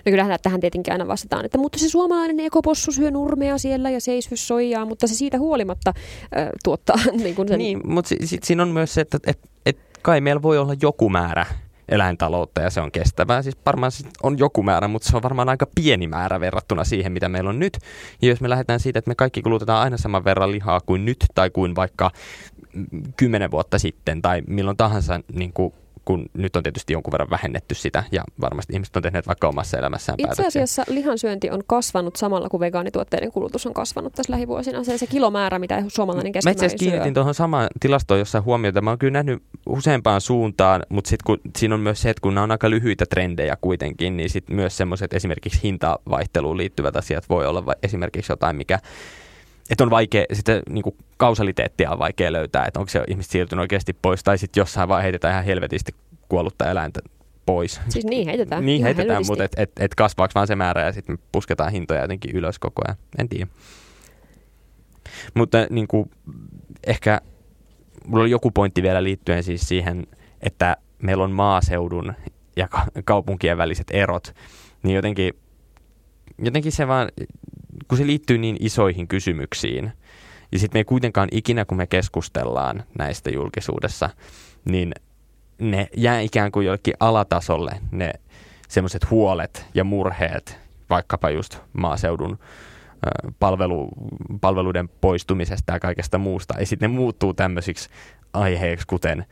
No kyllähän tähän tietenkin aina vastataan, että mutta se suomalainen ekopossu syö nurmea siellä ja se ei syö soijaa, mutta se siitä huolimatta äh, tuottaa niin kuin sen. Niin, mutta si- si- siinä on myös se, että et, et kai meillä voi olla joku määrä eläintaloutta ja se on kestävää. Siis varmaan on joku määrä, mutta se on varmaan aika pieni määrä verrattuna siihen, mitä meillä on nyt. Ja jos me lähdetään siitä, että me kaikki kulutetaan aina saman verran lihaa kuin nyt tai kuin vaikka kymmenen vuotta sitten tai milloin tahansa niin kuin kun nyt on tietysti jonkun verran vähennetty sitä ja varmasti ihmiset on tehneet vaikka omassa elämässään Itse päätöksiä. asiassa lihansyönti on kasvanut samalla kuin vegaanituotteiden kulutus on kasvanut tässä lähivuosina. Se, se kilomäärä, mitä suomalainen keskimäärin Mä itse asiassa kiinnitin tuohon samaan tilastoon jossain huomiota. Mä oon kyllä nähnyt useampaan suuntaan, mutta sitten kun siinä on myös se, että kun nämä on aika lyhyitä trendejä kuitenkin, niin sitten myös semmoiset esimerkiksi hintavaihteluun liittyvät asiat voi olla esimerkiksi jotain, mikä että on vaikea, sitä niin kuin kausaliteettia on vaikea löytää, että onko se ihmiset siirtynyt oikeasti pois, tai sitten jossain vaiheessa heitetään ihan helvetisti kuollutta eläintä pois. Siis niin heitetään. niin heitetään, mutta et, et, et kasvaako vaan se määrä ja sitten pusketaan hintoja jotenkin ylös koko ajan. En tiedä. Mutta niin kuin, ehkä mulla oli joku pointti vielä liittyen siis siihen, että meillä on maaseudun ja kaupunkien väliset erot, niin jotenkin, jotenkin se vaan kun se liittyy niin isoihin kysymyksiin, ja sitten me ei kuitenkaan ikinä, kun me keskustellaan näistä julkisuudessa, niin ne jää ikään kuin jollekin alatasolle ne semmoiset huolet ja murheet, vaikkapa just maaseudun palvelu, palveluiden poistumisesta ja kaikesta muusta. Ja sitten ne muuttuu tämmöisiksi aiheiksi, kuten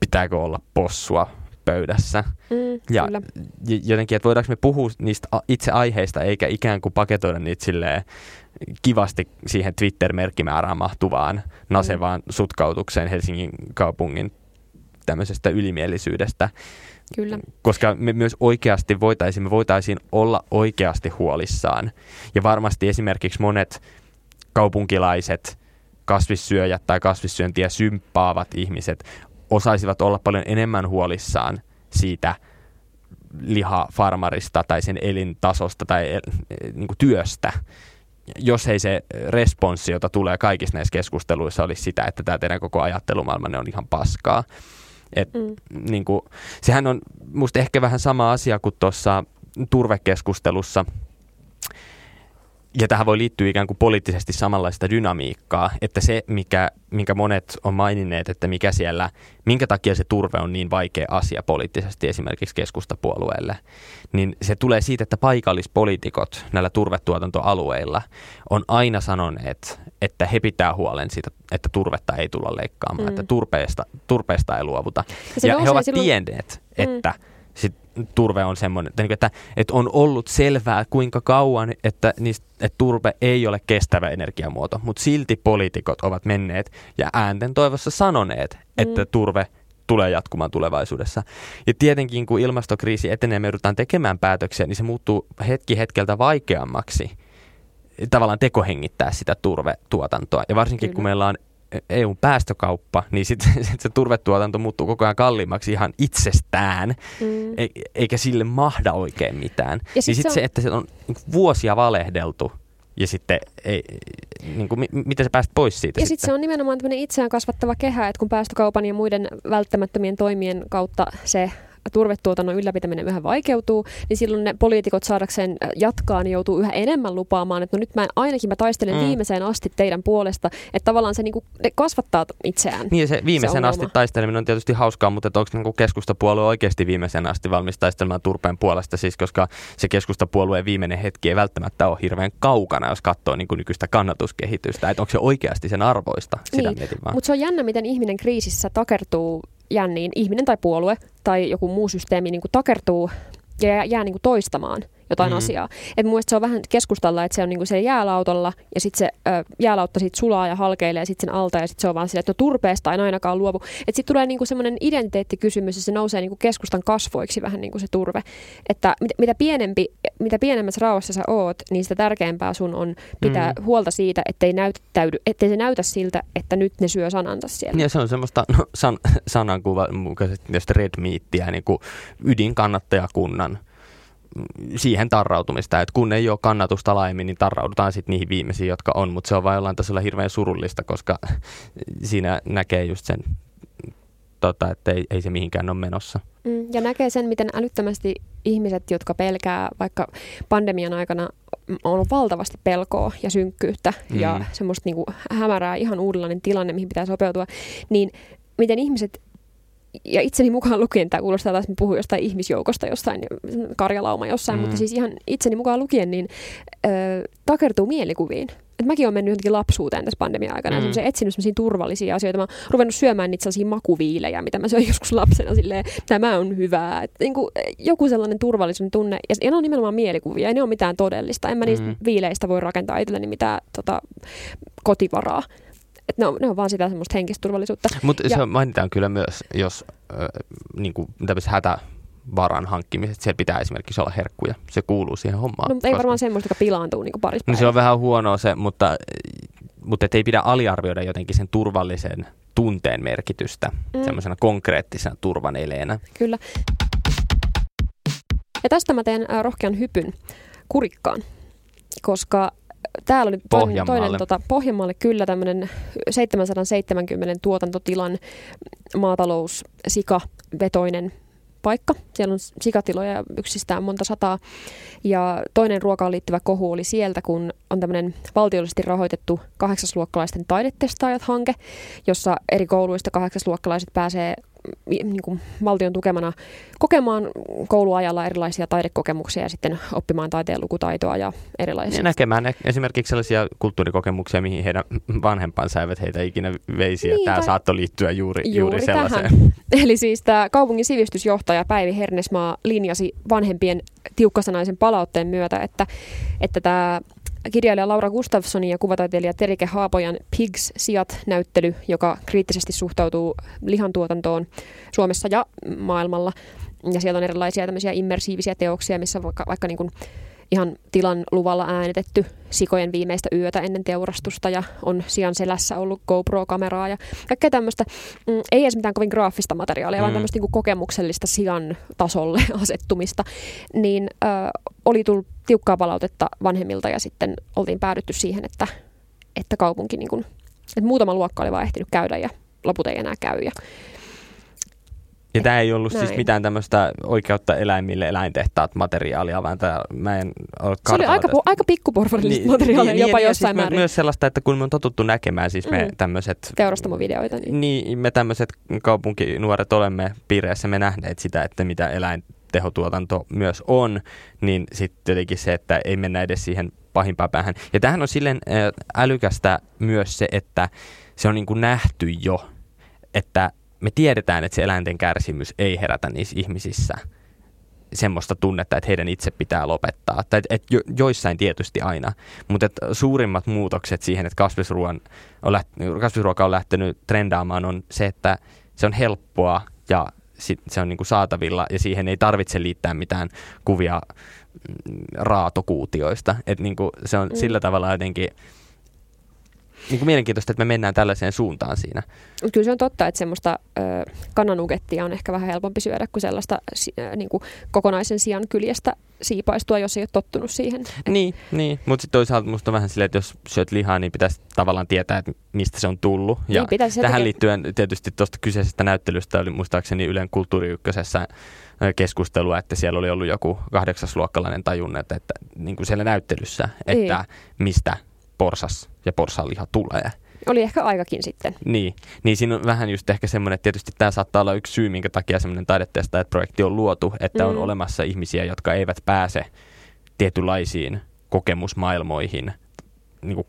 pitääkö olla possua pöydässä. Mm, ja kyllä. jotenkin, että voidaanko me puhua niistä itse aiheista, eikä ikään kuin paketoida niitä silleen kivasti siihen Twitter-merkkimäärään mahtuvaan nasevaan mm. sutkautukseen Helsingin kaupungin tämmöisestä ylimielisyydestä. Kyllä. Koska me myös oikeasti voitaisiin, me voitaisiin olla oikeasti huolissaan. Ja varmasti esimerkiksi monet kaupunkilaiset kasvissyöjät tai kasvissyöntiä symppaavat ihmiset osaisivat olla paljon enemmän huolissaan siitä lihafarmarista tai sen elintasosta tai eh, niin kuin työstä, jos ei se responssi, jota tulee kaikissa näissä keskusteluissa, olisi sitä, että tämä teidän koko ajattelumaailmanne on ihan paskaa. Et, mm. niin kuin, sehän on musta ehkä vähän sama asia kuin tuossa turvekeskustelussa – ja tähän voi liittyä ikään kuin poliittisesti samanlaista dynamiikkaa, että se, mikä, minkä monet on maininneet, että mikä siellä, minkä takia se turve on niin vaikea asia poliittisesti esimerkiksi keskustapuolueelle, niin se tulee siitä, että paikallispoliitikot näillä turvetuotantoalueilla on aina sanoneet, että he pitää huolen siitä, että turvetta ei tulla leikkaamaan, mm. että turpeesta, turpeesta ei luovuta. Ja, ja he ovat silloin... tienneet, että mm sit turve on semmoinen, että, niinku, että, että on ollut selvää kuinka kauan, että, niistä, että turve ei ole kestävä energiamuoto, mutta silti poliitikot ovat menneet ja äänten toivossa sanoneet, että mm. turve tulee jatkumaan tulevaisuudessa. Ja tietenkin kun ilmastokriisi etenee, me joudutaan tekemään päätöksiä, niin se muuttuu hetki hetkeltä vaikeammaksi tavallaan tekohengittää sitä turvetuotantoa. Ja varsinkin Kyllä. kun meillä on EUn päästökauppa, niin sitten sit se turvetuotanto muuttuu koko ajan kalliimmaksi ihan itsestään, mm. e, eikä sille mahda oikein mitään. Ja sit niin sitten se, on... se, että se on niinku vuosia valehdeltu ja sitten ei, niin kuin, miten sä pääst pois siitä? Ja sitten sit se on nimenomaan tämmöinen itseään kasvattava kehä, että kun päästökaupan ja muiden välttämättömien toimien kautta se turvetuotannon ylläpitäminen yhä vaikeutuu, niin silloin ne poliitikot saadakseen jatkaa, niin joutuu yhä enemmän lupaamaan, että no nyt mä ainakin mä taistelen mm. viimeiseen asti teidän puolesta, että tavallaan se niinku, ne kasvattaa itseään. Niin se viimeisen se asti taisteleminen on tietysti hauskaa, mutta onko niinku keskustapuolue oikeasti viimeisen asti valmis taistelemaan turpeen puolesta, siis koska se keskustapuolueen viimeinen hetki ei välttämättä ole hirveän kaukana, jos katsoo niinku nykyistä kannatuskehitystä, että onko se oikeasti sen arvoista, sitä niin. Mutta se on jännä, miten ihminen kriisissä takertuu jänniin, ihminen tai puolue tai joku muu systeemi niin kuin takertuu ja jää, jää niin kuin toistamaan jotain mm. asiaa. Et mun se on vähän keskustalla, että se on niinku se jäälautolla ja sitten se ö, jäälautta sit sulaa ja halkeilee sitten sen alta ja sitten se on vaan silleen, että no turpeesta en ainakaan luovu. Että sitten tulee niinku semmoinen identiteettikysymys ja se nousee niinku keskustan kasvoiksi vähän niin kuin se turve. Että mit, mitä, pienempi, mitä pienemmässä rauhassa sä oot, niin sitä tärkeämpää sun on pitää mm. huolta siitä, ettei, näyttäydy, ettei se näytä siltä, että nyt ne syö sanansa siellä. Ja se on semmoista no, san, sanankuva mukaisesti red meattiä, niin kuin ydinkannattajakunnan siihen tarrautumista, että kun ei ole kannatusta laajemmin, niin tarraudutaan sitten niihin viimeisiin, jotka on, mutta se on vain jollain tasolla hirveän surullista, koska siinä näkee just sen, tota, että ei, ei se mihinkään ole menossa. Mm, ja näkee sen, miten älyttömästi ihmiset, jotka pelkää vaikka pandemian aikana on ollut valtavasti pelkoa ja synkkyyttä mm. ja semmoista niin kuin hämärää ihan uudenlainen tilanne, mihin pitää sopeutua, niin miten ihmiset ja itseni mukaan lukien, tämä kuulostaa taas, että puhun jostain ihmisjoukosta, jossain karjalauma jossain, mm. mutta siis ihan itseni mukaan lukien, niin ö, takertuu mielikuviin. Et mäkin olen mennyt jotenkin lapsuuteen tässä pandemia-aikana mm. ja etsinyt sellaisia turvallisia asioita. Mä oon ruvennut syömään niitä sellaisia makuviilejä, mitä mä söin joskus lapsena silleen, tämä on hyvää. Et, niin kuin, joku sellainen turvallisuuden tunne. Ja, ja ne on nimenomaan mielikuvia, ei ne ole mitään todellista. En mä niistä mm. viileistä voi rakentaa itselleni mitään tota, kotivaraa. Et ne, on, ne on vaan sitä semmoista henkistä turvallisuutta. Mutta se mainitaan kyllä myös, jos äh, niin kuin hätä varan hankkimiset, siellä pitää esimerkiksi olla herkkuja. Se kuuluu siihen hommaan. No, mutta ei koska... varmaan semmoista, joka pilaantuu niin parissa no, se on vähän huonoa se, mutta, mutta ei pidä aliarvioida jotenkin sen turvallisen tunteen merkitystä mm. semmoisena konkreettisena turvaneleenä. Kyllä. Ja tästä mä teen rohkean hypyn kurikkaan, koska täällä oli toinen, toinen tota, Pohjanmaalle kyllä tämmöinen 770 tuotantotilan maatalous vetoinen paikka. Siellä on sikatiloja yksistään monta sataa. Ja toinen ruokaan liittyvä kohu oli sieltä, kun on tämmöinen valtiollisesti rahoitettu kahdeksasluokkalaisten taidetestaajat-hanke, jossa eri kouluista kahdeksasluokkalaiset pääsee niin kuin valtion tukemana kokemaan kouluajalla erilaisia taidekokemuksia ja sitten oppimaan taiteen lukutaitoa ja erilaisia. Ja näkemään esimerkiksi sellaisia kulttuurikokemuksia, mihin heidän vanhempansa eivät heitä ikinä veisi. Niin, tämä saattoi liittyä juuri, juuri, juuri sellaiseen. Tähän. Eli siis tämä kaupungin sivistysjohtaja Päivi Hernesmaa linjasi vanhempien tiukkasanaisen palautteen myötä, että, että tämä kirjailija Laura Gustafssonin ja kuvataiteilija Terike Haapojan Pigs Siat näyttely, joka kriittisesti suhtautuu lihantuotantoon Suomessa ja maailmalla. Ja siellä on erilaisia tämmöisiä immersiivisiä teoksia, missä vaikka, vaikka niin kuin ihan tilan luvalla äänitetty sikojen viimeistä yötä ennen teurastusta ja on sian selässä ollut GoPro-kameraa ja kaikkea tämmöistä. Mm, ei edes mitään kovin graafista materiaalia, mm. vaan tämmöistä niin kokemuksellista sian tasolle asettumista. Niin ö, oli tullut tiukkaa palautetta vanhemmilta ja sitten oltiin päädytty siihen, että, että kaupunki, niin kuin, että muutama luokka oli vaan ehtinyt käydä ja loput ei enää käy. Ja ja tämä ei ollut siis Näin. siis mitään tämmöistä oikeutta eläimille eläintehtaat materiaalia, vaan tämä, mä en ole Se oli aika, aika pikkuporvarillista niin, materiaalia niin, jopa niin, jossain siis määrin. Myös sellaista, että kun me on totuttu näkemään siis me mm. tämmöiset... Teurastamovideoita. Niin. niin, me tämmöiset kaupunkinuoret olemme piireessä me nähneet sitä, että mitä eläintehotuotanto myös on, niin sitten jotenkin se, että ei mennä edes siihen pahimpaan päähän. Ja tähän on silleen älykästä myös se, että se on niin kuin nähty jo, että me tiedetään, että se eläinten kärsimys ei herätä niissä ihmisissä semmoista tunnetta, että heidän itse pitää lopettaa. Tai et, et jo, joissain tietysti aina, mutta et suurimmat muutokset siihen, että kasvisruoan on läht, kasvisruoka on lähtenyt trendaamaan, on se, että se on helppoa ja sit se on niinku saatavilla ja siihen ei tarvitse liittää mitään kuvia mm, raatokuutioista. Et niinku se on mm. sillä tavalla jotenkin niin kuin mielenkiintoista, että me mennään tällaiseen suuntaan siinä. Kyllä se on totta, että semmoista ö, kananugettia on ehkä vähän helpompi syödä kuin sellaista ö, niin kuin kokonaisen sian kyljestä siipaistua, jos ei ole tottunut siihen. Niin, niin. mutta sitten toisaalta musta on vähän silleen, että jos syöt lihaa, niin pitäisi tavallaan tietää, että mistä se on tullut. Ja Niin, tähän jotenkin- liittyen tietysti tuosta kyseisestä näyttelystä oli muistaakseni Ylen ö, keskustelua, että siellä oli ollut joku kahdeksasluokkalainen tajunnut, että, että niin kuin siellä näyttelyssä, että mistä porsas ja porsanliha tulee. Oli ehkä aikakin sitten. Niin, niin siinä on vähän just ehkä semmoinen, että tietysti tämä saattaa olla yksi syy, minkä takia semmoinen taidetestaajat-projekti on luotu, että mm. on olemassa ihmisiä, jotka eivät pääse tietynlaisiin kokemusmaailmoihin niin kuin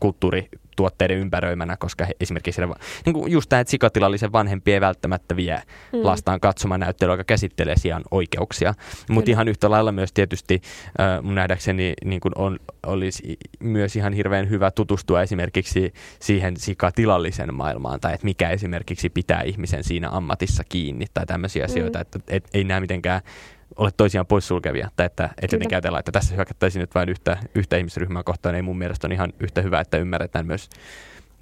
kulttuurituotteiden ympäröimänä, koska he, esimerkiksi siellä, niin kuin just tämä, että sikatilallisen vanhempi ei välttämättä vie Mm. lastaan katsomaan näyttelyä, joka käsittelee sian oikeuksia. Mutta ihan yhtä lailla myös tietysti äh, mun nähdäkseni niin kuin on, olisi myös ihan hirveän hyvä tutustua esimerkiksi siihen sikatilallisen maailmaan, tai että mikä esimerkiksi pitää ihmisen siinä ammatissa kiinni, tai tämmöisiä Mm. asioita, että et, ei nämä mitenkään ole toisiaan poissulkevia, tai että, että Kyllä. jotenkin ajatellaan, että tässä hyökättäisiin nyt vain yhtä, yhtä ihmisryhmää kohtaan, ei mun mielestä on ihan yhtä hyvä, että ymmärretään myös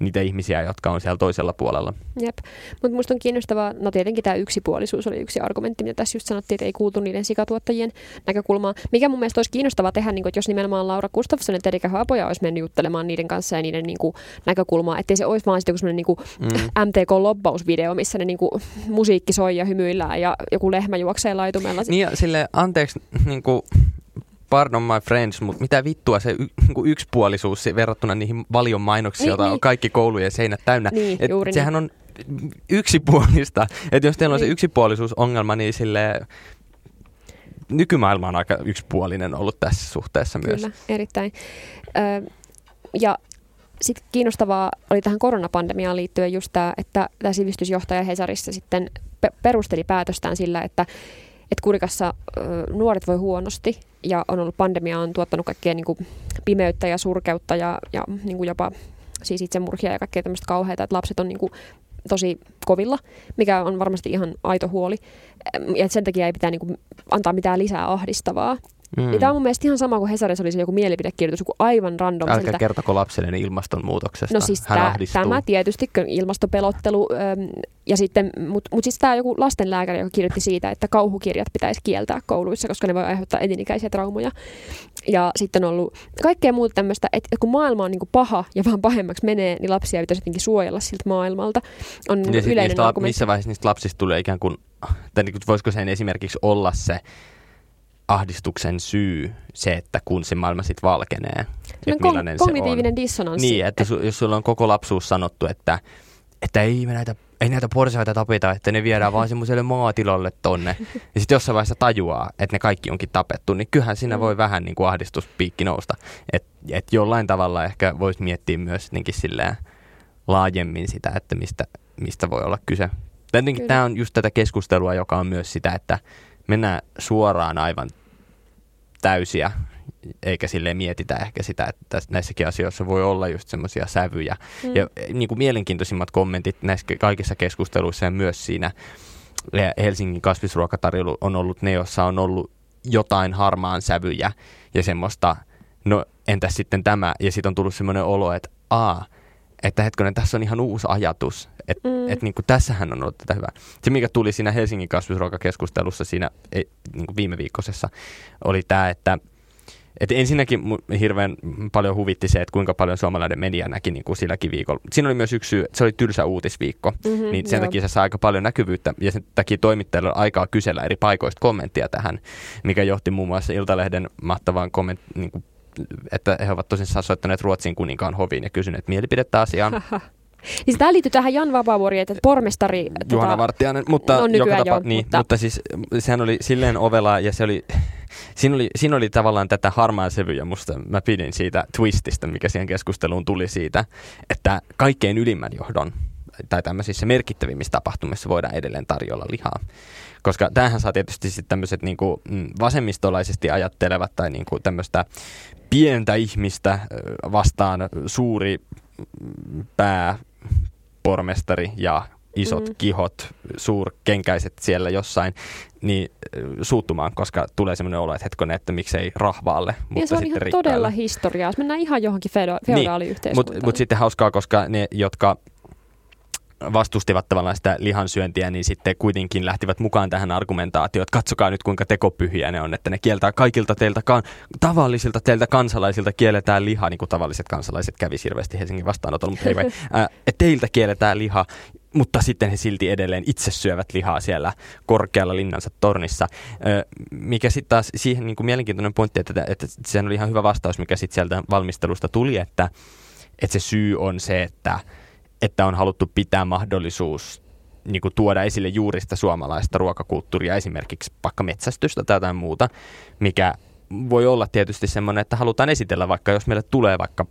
niitä ihmisiä, jotka on siellä toisella puolella. Jep. Mutta minusta on kiinnostavaa, no tietenkin tämä yksipuolisuus oli yksi argumentti, mitä tässä just sanottiin, että ei kuultu niiden sikatuottajien näkökulmaa. Mikä mun mielestä olisi kiinnostavaa tehdä, niin kun, että jos nimenomaan Laura Gustafsson ja Terika Haapoja olisi mennyt juttelemaan niiden kanssa ja niiden niin kuin, näkökulmaa, ettei se olisi vaan sitten joku semmoinen niin kuin, Mm. MTK-lobbausvideo, missä ne niin kuin, musiikki soi ja hymyillään ja joku lehmä juoksee laitumella. Niin ja sille anteeksi, niin kuin, pardon my friends, mutta mitä vittua se y, niin kuin yksipuolisuus se- verrattuna niihin valion mainoksiin, Niin, joita niin. on kaikki koulujen seinät täynnä. Niin, Et juuri sehän on yksipuolista. Että jos teillä on se Niin. yksipuolisuusongelma, niin sille nykymaailma on aika yksipuolinen ollut tässä suhteessa myös. Kyllä, erittäin. Ö, ja sitten kiinnostavaa oli tähän koronapandemiaan liittyen just tämä, että tämä sivistysjohtaja Hesarissa sitten pe- perusteli päätöstään sillä, että, että Kurikassa nuoret voi huonosti ja on ollut pandemia on tuottanut kaikkea niin kuin pimeyttä ja surkeutta ja, ja niin kuin jopa siis itsemurhia ja kaikkea tämmöistä kauheita, että lapset on niin kuin tosi kovilla, mikä on varmasti ihan aito huoli. Ja sen takia ei pitää niin kuin antaa mitään lisää ahdistavaa. Mm. Niin tämä on mun mielestä ihan sama kuin Hesarissa oli se joku mielipidekirjoitus, joku aivan random. Älkää siltä- kertoko lapselleni ilmastonmuutoksesta. No siis tää, tämä tietysti ilmastopelottelu, äm, ja sitten, mutta mut siis tämä joku lastenlääkäri, joka kirjoitti siitä, että kauhukirjat pitäisi kieltää kouluissa, koska ne voi aiheuttaa elinikäisiä traumoja. Ja sitten on ollut kaikkea muuta tämmöistä, että kun maailma on niinku paha ja vaan pahemmaksi menee, niin lapsia pitäisi jotenkin suojella siltä maailmalta. On niinku Ja yleinen niistä, argumentti. missä vaiheessa niistä lapsista tulee ikään kuin, tai niin kuin, voisiko sen esimerkiksi olla se ahdistuksen syy se, että kun se maailma sitten valkenee, että Semmoinen millainen kon- se on. kognitiivinen dissonanssi. Niin, että su, jos sulla on koko lapsuus sanottu, että, että ei me näitä, ei näitä porsaita tapeta, että ne viedään vaan semmoiselle maatilalle tonne. Ja sitten jossain vaiheessa tajuaa, että ne kaikki onkin tapettu, niin kyllähän siinä Mm. voi vähän niin kuin ahdistuspiikki nousta. Että et jollain tavalla ehkä voisi miettiä myös jotenkin silleen laajemmin sitä, että mistä, mistä voi olla kyse. Tämä on just tätä keskustelua, joka on myös sitä, että mennään suoraan aivan täysiä, eikä sille mietitä ehkä sitä, että näissäkin asioissa voi olla just semmoisia sävyjä. Mm. Ja niin kuin mielenkiintoisimmat kommentit näissä kaikissa keskusteluissa ja myös siinä Helsingin kasvisruokatarjoilu on ollut ne, joissa on ollut jotain harmaan sävyjä ja semmoista, no entäs sitten tämä, ja sitten on tullut semmoinen olo, että aa, että hetkonen, tässä on ihan uusi ajatus, että Mm. et, niin kuin, tässähän on ollut tätä hyvää. Se, mikä tuli siinä Helsingin kasvisruokakeskustelussa siinä ei, niin kuin viime viikkoisessa, oli tämä, että et ensinnäkin hirveän paljon huvitti se, että kuinka paljon suomalainen media näki niin kuin silläkin viikolla. Siinä oli myös yksi syy, se oli tylsä uutisviikko, Mhm, niin sen joo. takia se saa aika paljon näkyvyyttä ja sen takia toimittajilla on aikaa kysellä eri paikoista kommenttia tähän, mikä johti muun muassa Iltalehden mahtavaan komment, niin kuin, että he ovat tosissaan soittaneet Ruotsin kuninkaan hoviin ja kysyneet mielipidettä asiaan. Siis tämä liittyy tähän Jan Vapaavuori, että pormestari... Juhana Vartiainen, mutta, no, joka tapa, jo, niin, mutta- mutta... siis sehän oli silleen ovela ja se oli, siinä oli, siinä oli tavallaan tätä harmaa sävyä musta, mä pidin siitä twististä, mikä siihen keskusteluun tuli siitä, että kaikkein ylimmän johdon tai tämmöisissä merkittävimmissä tapahtumissa voidaan edelleen tarjolla lihaa. Koska tämähän saa tietysti sitten tämmöiset niinku, mm, vasemmistolaisesti ajattelevat tai niinku tämmöistä pientä ihmistä vastaan suuri mm, pää pormestari ja isot Mm. kihot, suurkenkäiset siellä jossain, niin suuttumaan, koska tulee semmoinen olo, että hetkonen, että miksei rahvaalle, mutta ja se on sitten ihan rikkaalle. todella historiaa. Jos mennään ihan johonkin feodaaliyhteiskuntaan. Mutta mut sitten hauskaa, koska ne, jotka vastustivat tavallaan sitä lihansyöntiä, niin sitten kuitenkin lähtivät mukaan tähän argumentaatioon, että katsokaa nyt kuinka tekopyhiä ne on, että ne kieltää kaikilta teiltä, kan- tavallisilta teiltä kansalaisilta kielletään liha, niin kuin tavalliset kansalaiset kävi hirveästi Helsingin vastaanotolla, mutta anyway, ää, että teiltä kielletään liha, mutta sitten he silti edelleen itse syövät lihaa siellä korkealla linnansa tornissa. mikä sitten taas siihen niin kuin mielenkiintoinen pointti, että, että sehän oli ihan hyvä vastaus, mikä sitten sieltä valmistelusta tuli, että, että se syy on se, että, että on haluttu pitää mahdollisuus niin kuin tuoda esille juuri sitä suomalaista ruokakulttuuria, esimerkiksi vaikka metsästystä tai jotain muuta, mikä voi olla tietysti semmoinen, että halutaan esitellä vaikka, jos meille tulee vaikka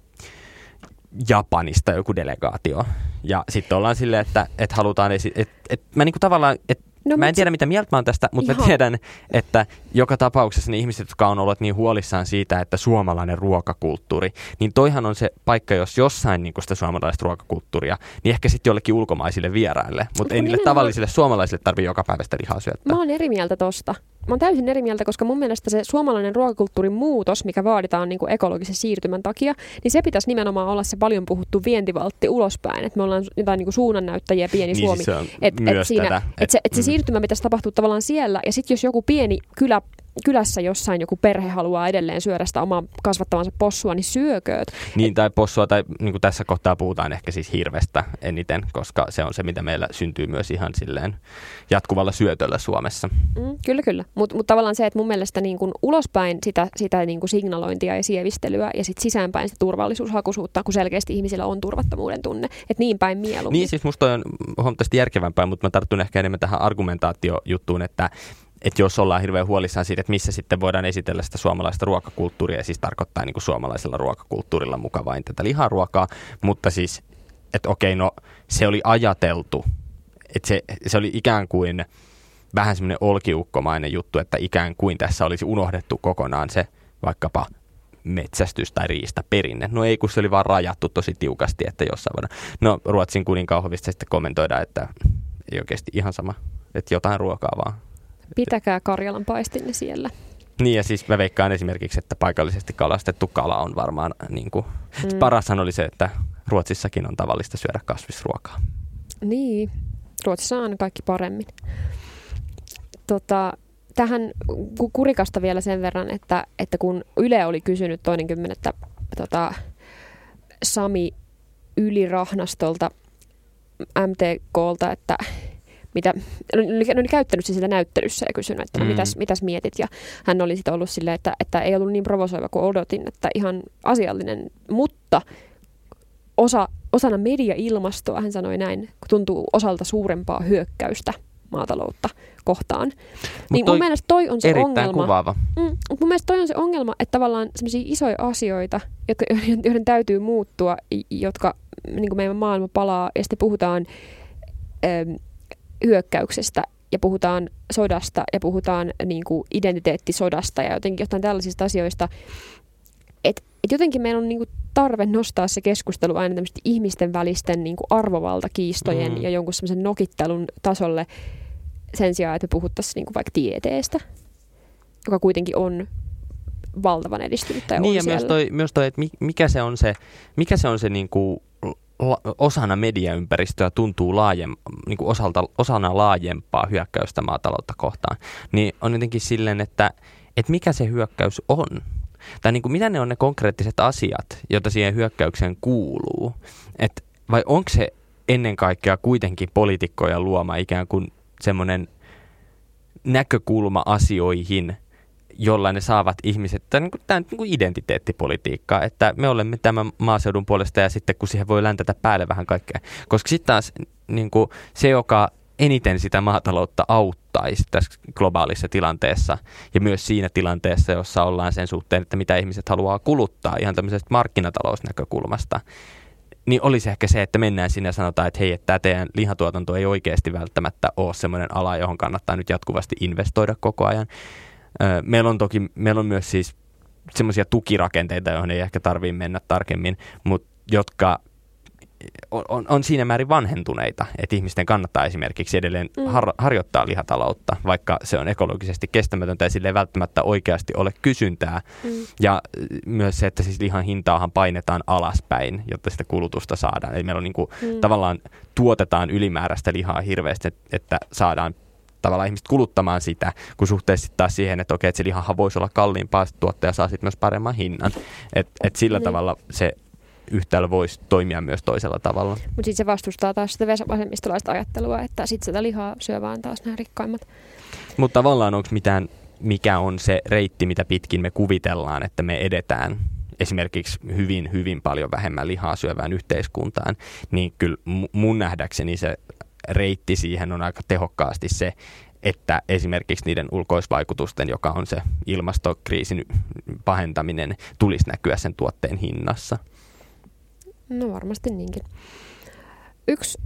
Japanista joku delegaatio. Ja sitten ollaan silleen, että, että halutaan, esi- että, että mä niinku tavallaan, että No, mä en tiedä, mitä mieltä mä oon tästä, mutta Ihan. mä tiedän, että joka tapauksessa ne ihmiset, jotka on ollut niin huolissaan siitä, että suomalainen ruokakulttuuri, niin toihan on se paikka, jos jossain niin sitä suomalaista ruokakulttuuria, niin ehkä sitten jollekin ulkomaisille vieraille, mutta ei niille tavallisille suomalaisille tarvitse joka päivästä lihaa syöttää. Mä oon eri mieltä tosta mä oon täysin eri mieltä, koska mun mielestä se suomalainen ruokakulttuurin muutos, mikä vaaditaan niin kuin ekologisen siirtymän takia, niin se pitäisi nimenomaan olla se paljon puhuttu vientivaltti ulospäin. Että me ollaan jotain niin kuin suunnannäyttäjiä pieni niin, Suomi. Siis että et siinä, tätä, et, et se, et se mm. siirtymä pitäisi tapahtua tavallaan siellä. Ja sitten jos joku pieni kylä kylässä jossain joku perhe haluaa edelleen syödä sitä omaa kasvattamansa possua, niin syökööt. Niin, tai possua, tai niin kuin tässä kohtaa puhutaan ehkä siis hirvestä eniten, koska se on se, mitä meillä syntyy myös ihan silleen jatkuvalla syötöllä Suomessa. Mm, kyllä, kyllä. Mutta mut tavallaan se, että mun mielestä niin kun ulospäin sitä, sitä niin kun signalointia ja sievistelyä ja sitten sisäänpäin sitä turvallisuushakuisuutta, kun selkeästi ihmisillä on turvattomuuden tunne. Että niin päin mieluummin. Niin, siis musta on huomattavasti järkevämpää, mutta mä tartun ehkä enemmän tähän argumentaatiojuttuun, että että jos ollaan hirveän huolissaan siitä, että missä sitten voidaan esitellä sitä suomalaista ruokakulttuuria, ja siis tarkoittaa niin kuin suomalaisella ruokakulttuurilla muka vain tätä liharuokaa, mutta siis, että okei, no se oli ajateltu, että se, se oli ikään kuin vähän semmoinen olkiukkomainen juttu, että ikään kuin tässä olisi unohdettu kokonaan se vaikkapa metsästys tai riista perinne. No ei, kun se oli vaan rajattu tosi tiukasti, että jossain voidaan. No Ruotsin kuninkauhovista sitten kommentoidaan, että ei oikeasti ihan sama, että jotain ruokaa vaan Pitäkää Karjalan paistinne siellä. Niin ja siis mä veikkaan esimerkiksi, että paikallisesti kalastettu kala on varmaan niin kuin, mm. parashan oli se, että Ruotsissakin on tavallista syödä kasvisruokaa. Niin, Ruotsissa on kaikki paremmin. Tota, tähän kurikasta vielä sen verran, että, että kun Yle oli kysynyt toinen kymmenettä tota, Sami Ylirahnastolta MTKlta, että mitä, ne oli käyttänyt sitä näyttelyssä ja kysynyt, että no, mm. mitäs, mitäs mietit. Ja hän oli sitten ollut silleen, että, että ei ollut niin provosoiva kuin odotin, että ihan asiallinen, mutta osa, osana media-ilmastoa, hän sanoi näin, tuntuu osalta suurempaa hyökkäystä maataloutta kohtaan. Mut niin mun mielestä toi on se ongelma. Kuvaava. Mm, mun mielestä toi on se ongelma, että tavallaan sellaisia isoja asioita, jotka, joiden täytyy muuttua, jotka niin kuin meidän maailma palaa, ja sitten puhutaan hyökkäyksestä ja puhutaan sodasta ja puhutaan niin kuin identiteettisodasta ja jotenkin jotain tällaisista asioista. Et, et jotenkin meillä on niin kuin tarve nostaa se keskustelu aina ihmisten välisten niin kuin arvovaltakiistojen mm. ja jonkun semmoisen nokittelun tasolle sen sijaan, että me puhuttaisiin niin kuin vaikka tieteestä, joka kuitenkin on valtavan edistynyt. niin on ja siellä. myös toi, myös toi, että mikä se on se, mikä se, on se niin kuin osana mediaympäristöä tuntuu laajem, niin kuin osalta, osana laajempaa hyökkäystä maataloutta kohtaan, niin on jotenkin silleen, että, että mikä se hyökkäys on. Tai niin kuin mitä ne on ne konkreettiset asiat, joita siihen hyökkäykseen kuuluu. Et vai onko se ennen kaikkea kuitenkin poliitikkoja luoma ikään kuin semmoinen näkökulma asioihin – jolla ne saavat ihmiset, tämä, niin kuin, tämä niin kuin identiteettipolitiikkaa, että me olemme tämän maaseudun puolesta ja sitten kun siihen voi läntätä päälle vähän kaikkea. Koska sitten taas niin kuin, se, joka eniten sitä maataloutta auttaisi tässä globaalissa tilanteessa ja myös siinä tilanteessa, jossa ollaan sen suhteen, että mitä ihmiset haluaa kuluttaa ihan tämmöisestä markkinatalousnäkökulmasta, niin olisi ehkä se, että mennään sinne ja sanotaan, että hei, että tämä teidän lihatuotanto ei oikeasti välttämättä ole semmoinen ala, johon kannattaa nyt jatkuvasti investoida koko ajan. Meillä on toki, meillä on myös siis semmoisia tukirakenteita, joihin ei ehkä tarvitse mennä tarkemmin, mutta jotka on, on, on siinä määrin vanhentuneita, että ihmisten kannattaa esimerkiksi edelleen mm. har, harjoittaa lihataloutta, vaikka se on ekologisesti kestämätöntä ja sille ei välttämättä oikeasti ole kysyntää. Mm. Ja myös se, että siis lihan hintaahan painetaan alaspäin, jotta sitä kulutusta saadaan. Eli meillä on niin kuin, mm. tavallaan tuotetaan ylimääräistä lihaa hirveästi, että saadaan tavallaan ihmiset kuluttamaan sitä, kun suhteessa taas siihen, että okei, että se lihahan voisi olla kalliimpaa, tuottaja saa sitten myös paremman hinnan. Että et sillä niin. tavalla se yhtäällä voisi toimia myös toisella tavalla. Mutta sitten se vastustaa taas sitä vasemmistolaista ajattelua, että sitten sitä lihaa syö vaan taas nämä rikkaimmat. Mutta tavallaan onko mitään, mikä on se reitti, mitä pitkin me kuvitellaan, että me edetään esimerkiksi hyvin, hyvin paljon vähemmän lihaa syövään yhteiskuntaan, niin kyllä mun nähdäkseni se reitti siihen on aika tehokkaasti se, että esimerkiksi niiden ulkoisvaikutusten, joka on se ilmastokriisin pahentaminen, tulisi näkyä sen tuotteen hinnassa. No varmasti niinkin. Yksi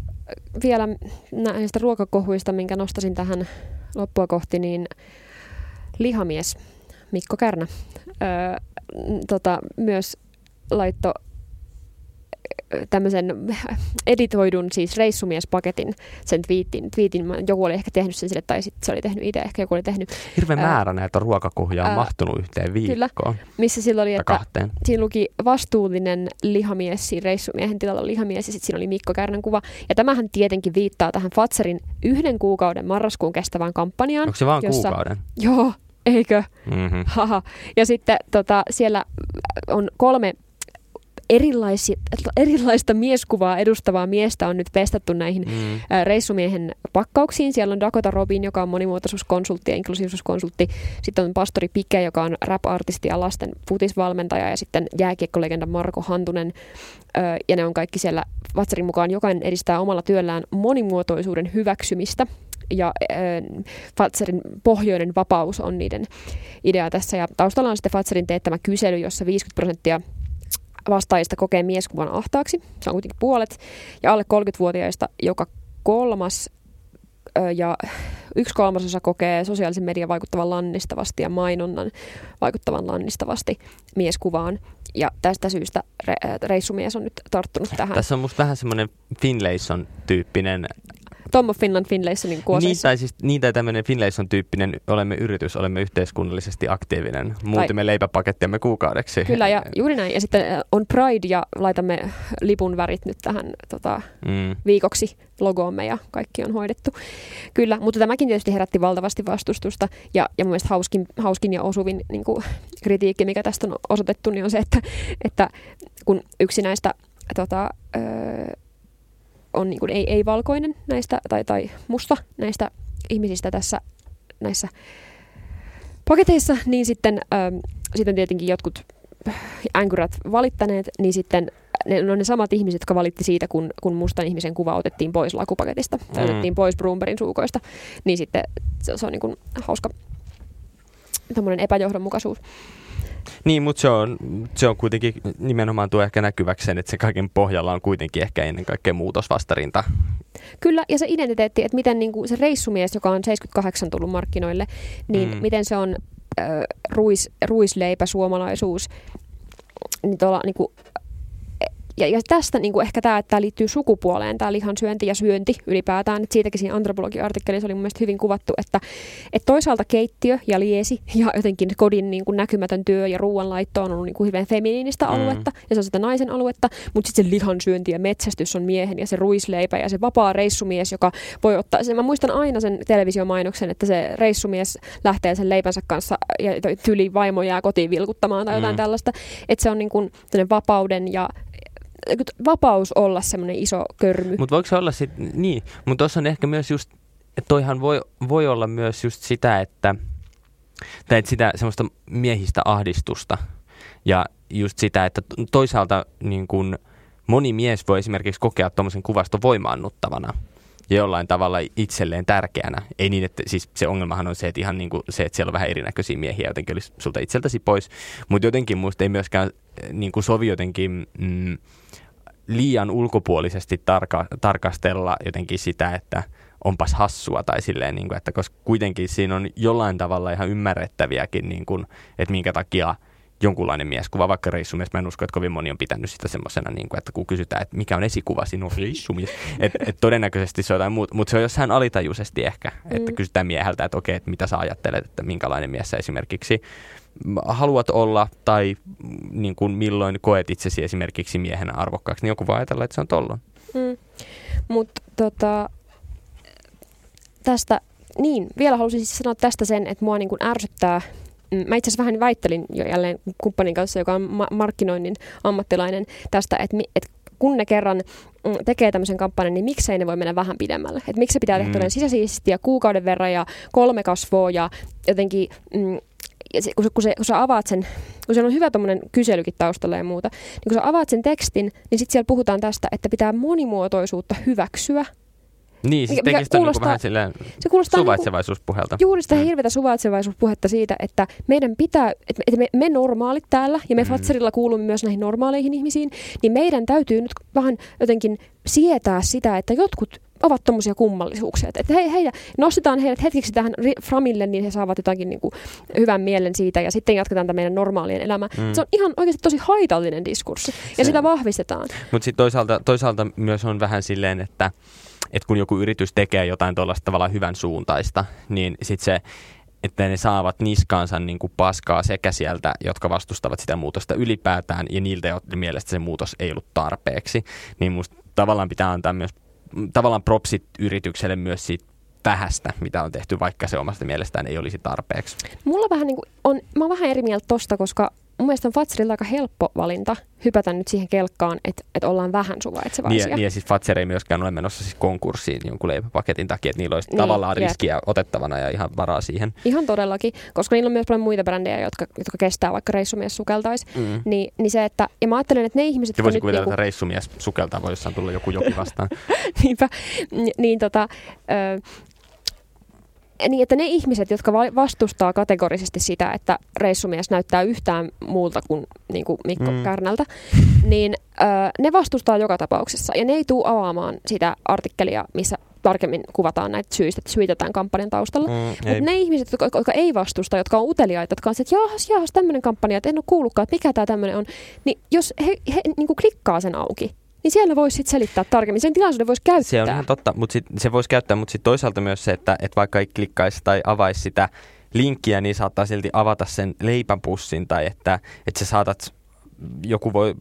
vielä näistä ruokakohuista, minkä nostasin tähän loppua kohti, niin lihamies Mikko Kärnä öö, tota, myös laitto tämmöisen editoidun siis reissumiespaketin, sen twiitin, twiitin, joku oli ehkä tehnyt sen sille, tai sitten se oli tehnyt itse, ehkä joku oli tehnyt. Hirveä määrä näitä ruokakohja on ää, mahtunut yhteen viikkoon. Kyllä, missä sillä oli, että kahteen. siinä luki vastuullinen lihamies, siinä reissumiehen tilalla lihamies, ja sitten siinä oli Mikko Kärnän kuva. Ja tämähän tietenkin viittaa tähän Fatserin yhden kuukauden marraskuun kestävään kampanjaan. Onko se vaan jossa, kuukauden? Joo, eikö? Mm-hmm. Haha. Ja sitten tota, siellä on kolme erilaista mieskuvaa edustavaa miestä on nyt pestattu näihin mm. reissumiehen pakkauksiin. Siellä on Dakota Robin, joka on monimuotoisuuskonsultti ja inklusiivisuuskonsultti. Sitten on pastori Pike, joka on rap-artisti ja lasten futisvalmentaja. Ja sitten jääkiekkolegenda Marko Hantunen. Ja ne on kaikki siellä Vatsarin mukaan. Jokainen edistää omalla työllään monimuotoisuuden hyväksymistä ja äh, Fatserin pohjoinen vapaus on niiden idea tässä. Ja taustalla on sitten Fatserin teettämä kysely, jossa 50 prosenttia vastaajista kokee mieskuvan ahtaaksi, se on kuitenkin puolet, ja alle 30-vuotiaista joka kolmas ja yksi kolmasosa kokee sosiaalisen median vaikuttavan lannistavasti ja mainonnan vaikuttavan lannistavasti mieskuvaan. Ja tästä syystä re- reissumies on nyt tarttunut tähän. Tässä on musta vähän semmoinen Finlayson-tyyppinen Tom of Finland Finlaysonin kuoseissa. Niin tai, siis, niin tai tämmöinen Finlayson-tyyppinen olemme yritys, olemme yhteiskunnallisesti aktiivinen. Muutimme tai... leipäpakettiamme kuukaudeksi. Kyllä, ja juuri näin. Ja sitten äh, on Pride ja laitamme lipun värit nyt tähän tota, mm. viikoksi logoomme ja kaikki on hoidettu. Kyllä, mutta tämäkin tietysti herätti valtavasti vastustusta. Ja, ja mun mielestä hauskin, hauskin ja osuvin niin kuin, kritiikki, mikä tästä on osoitettu, niin on se, että, että kun yksi näistä tota, öö, on niin kuin ei, ei-valkoinen näistä, tai, tai musta näistä ihmisistä tässä näissä paketeissa, niin sitten, ähm, sitten tietenkin jotkut änkyrät valittaneet, niin sitten ne on ne samat ihmiset, jotka valitti siitä, kun, kun mustan ihmisen kuva otettiin pois lakupaketista, tai mm. otettiin pois Bloombergin suukoista, niin sitten se, se on niin kuin hauska epäjohdonmukaisuus. Niin, mutta se on, se on kuitenkin nimenomaan tuo ehkä näkyväksi sen, että se kaiken pohjalla on kuitenkin ehkä ennen kaikkea muutosvastarinta. Kyllä, ja se identiteetti, että miten niin kuin se reissumies, joka on 78 tullut markkinoille, niin mm. miten se on äh, ruis, ruisleipä, suomalaisuus, niin tuolla niin kuin ja, ja tästä niin kuin ehkä tämä, että tämä liittyy sukupuoleen, tämä lihan syönti ja syönti ylipäätään. Että siitäkin siinä antropologiartikkelissa oli mun mielestä hyvin kuvattu, että, että toisaalta keittiö ja liesi ja jotenkin kodin niin kuin näkymätön työ ja ruoanlaitto on ollut niin kuin hyvin feminiinistä mm. aluetta ja se on sitä naisen aluetta, mutta sitten se lihan syönti ja metsästys on miehen ja se ruisleipä ja se vapaa reissumies, joka voi ottaa sen. Mä muistan aina sen televisiomainoksen, että se reissumies lähtee sen leipänsä kanssa ja tyli vaimo jää kotiin vilkuttamaan tai jotain mm. tällaista. Että se on niin kuin vapauden ja vapaus olla semmoinen iso körmy. Mutta voiko se olla sitten, niin, mutta tuossa on ehkä myös just, että toihan voi, voi olla myös just sitä, että, tai että sitä semmoista miehistä ahdistusta ja just sitä, että toisaalta niin kun moni mies voi esimerkiksi kokea tuommoisen kuvaston voimaannuttavana jollain tavalla itselleen tärkeänä. Ei niin, että siis se ongelmahan on se, että ihan niin kuin se, että siellä on vähän erinäköisiä miehiä jotenkin olisi sulta itseltäsi pois, mutta jotenkin muista ei myöskään niin kuin sovi jotenkin mm, liian ulkopuolisesti tarka, tarkastella jotenkin sitä, että onpas hassua tai silleen, niin kuin, että koska kuitenkin siinä on jollain tavalla ihan ymmärrettäviäkin, niin kuin, että minkä takia jonkunlainen mieskuva, vaikka reissumies. Mä en usko, että kovin moni on pitänyt sitä semmoisena, niin kuin, että kun kysytään, että mikä on esikuva sinun reissumies, että et todennäköisesti se on jotain muuta, mutta se on jossain alitajuisesti ehkä, että mm. kysytään mieheltä, että okei, että mitä sä ajattelet, että minkälainen mies sä esimerkiksi haluat olla tai niin kuin milloin koet itsesi esimerkiksi miehenä arvokkaaksi, niin joku voi ajatella, että se on tollon. Mm. Mutta tota, tästä, niin, vielä halusin siis sanoa tästä sen, että mua niin kuin ärsyttää mm, Mä itse asiassa vähän väittelin jo jälleen kumppanin kanssa, joka on ma- markkinoinnin ammattilainen tästä, että, että kun ne kerran mm, tekee tämmöisen kampanjan, niin miksei ne voi mennä vähän pidemmälle? Että miksi se pitää tehdä mm. sisäsiistiä kuukauden verran ja kolme kasvoa ja jotenkin... Mm, ja se, kun, se, kun, se, kun sä avaat sen, kun siellä on hyvä tuommoinen kyselykin taustalla ja muuta, niin kun sä avaat sen tekstin, niin sitten siellä puhutaan tästä, että pitää monimuotoisuutta hyväksyä niin, siis mikä, mikä kuulostaa, niin vähän silleen se kuulostaa niinku suvaitsevaisuuspuhelta. Juuri sitä mm. hirveätä suvaitsevaisuuspuhetta siitä, että meidän pitää, että me, me normaalit täällä, ja me mm. Fatserilla kuulumme myös näihin normaaleihin ihmisiin, niin meidän täytyy nyt vähän jotenkin sietää sitä, että jotkut ovat tuommoisia kummallisuuksia. Että he, heitä, nostetaan heidät hetkeksi tähän framille, niin he saavat jotakin niin kuin, hyvän mielen siitä ja sitten jatketaan tämä meidän normaalien elämä. Mm. Se on ihan oikeasti tosi haitallinen diskurssi ja se. sitä vahvistetaan. Mutta sitten toisaalta, toisaalta myös on vähän silleen, että että kun joku yritys tekee jotain tuollaista tavallaan hyvän suuntaista, niin sitten se, että ne saavat niskaansa niin kuin paskaa sekä sieltä, jotka vastustavat sitä muutosta ylipäätään, ja niiltä, joiden mielestä se muutos ei ollut tarpeeksi, niin musta tavallaan pitää antaa myös tavallaan propsit yritykselle myös siitä vähästä, mitä on tehty, vaikka se omasta mielestään ei olisi tarpeeksi. Mulla vähän niin kuin on, mä oon vähän eri mieltä tosta, koska mun mielestä on Fatserilla aika helppo valinta hypätä nyt siihen kelkkaan, että, että ollaan vähän suvaitsevaisia. Niin, niin ja siis Fatser ei myöskään ole menossa siis konkurssiin jonkun leipäpaketin takia, että niillä olisi niin, tavallaan jep. riskiä otettavana ja ihan varaa siihen. Ihan todellakin, koska niillä on myös paljon muita brändejä, jotka, jotka kestää vaikka reissumies sukeltaisi. Mm. Niin, niin se, että, ja mä ajattelen, että ne ihmiset... Ja voisi kuvitella, niinku... että reissumies sukeltaa, voi jossain tulla joku joki vastaan. Niinpä, niin tota, ö, niin, että ne ihmiset, jotka vastustaa kategorisesti sitä, että reissumies näyttää yhtään muulta kuin, niin kuin Mikko mm. Kärnältä, niin ö, ne vastustaa joka tapauksessa. Ja ne ei tule avaamaan sitä artikkelia, missä tarkemmin kuvataan näitä syistä, että syytetään kampanjan taustalla. Mm, Mutta ne ihmiset, jotka, jotka ei vastusta, jotka on uteliaita, jotka on se, että jaahas, jaahas, tämmöinen kampanja, että en ole kuullutkaan, että mikä tämä tämmöinen on, niin jos he, he niin kuin klikkaa sen auki, niin siellä voisi sitten selittää tarkemmin. Sen tilaisuuden voisi käyttää. Se on ihan totta, mutta sit, se voisi käyttää, mutta sitten toisaalta myös se, että, että vaikka ei klikkaisi tai avaisi sitä linkkiä, niin saattaa silti avata sen leipäpussin tai että, että sä saatat joku voi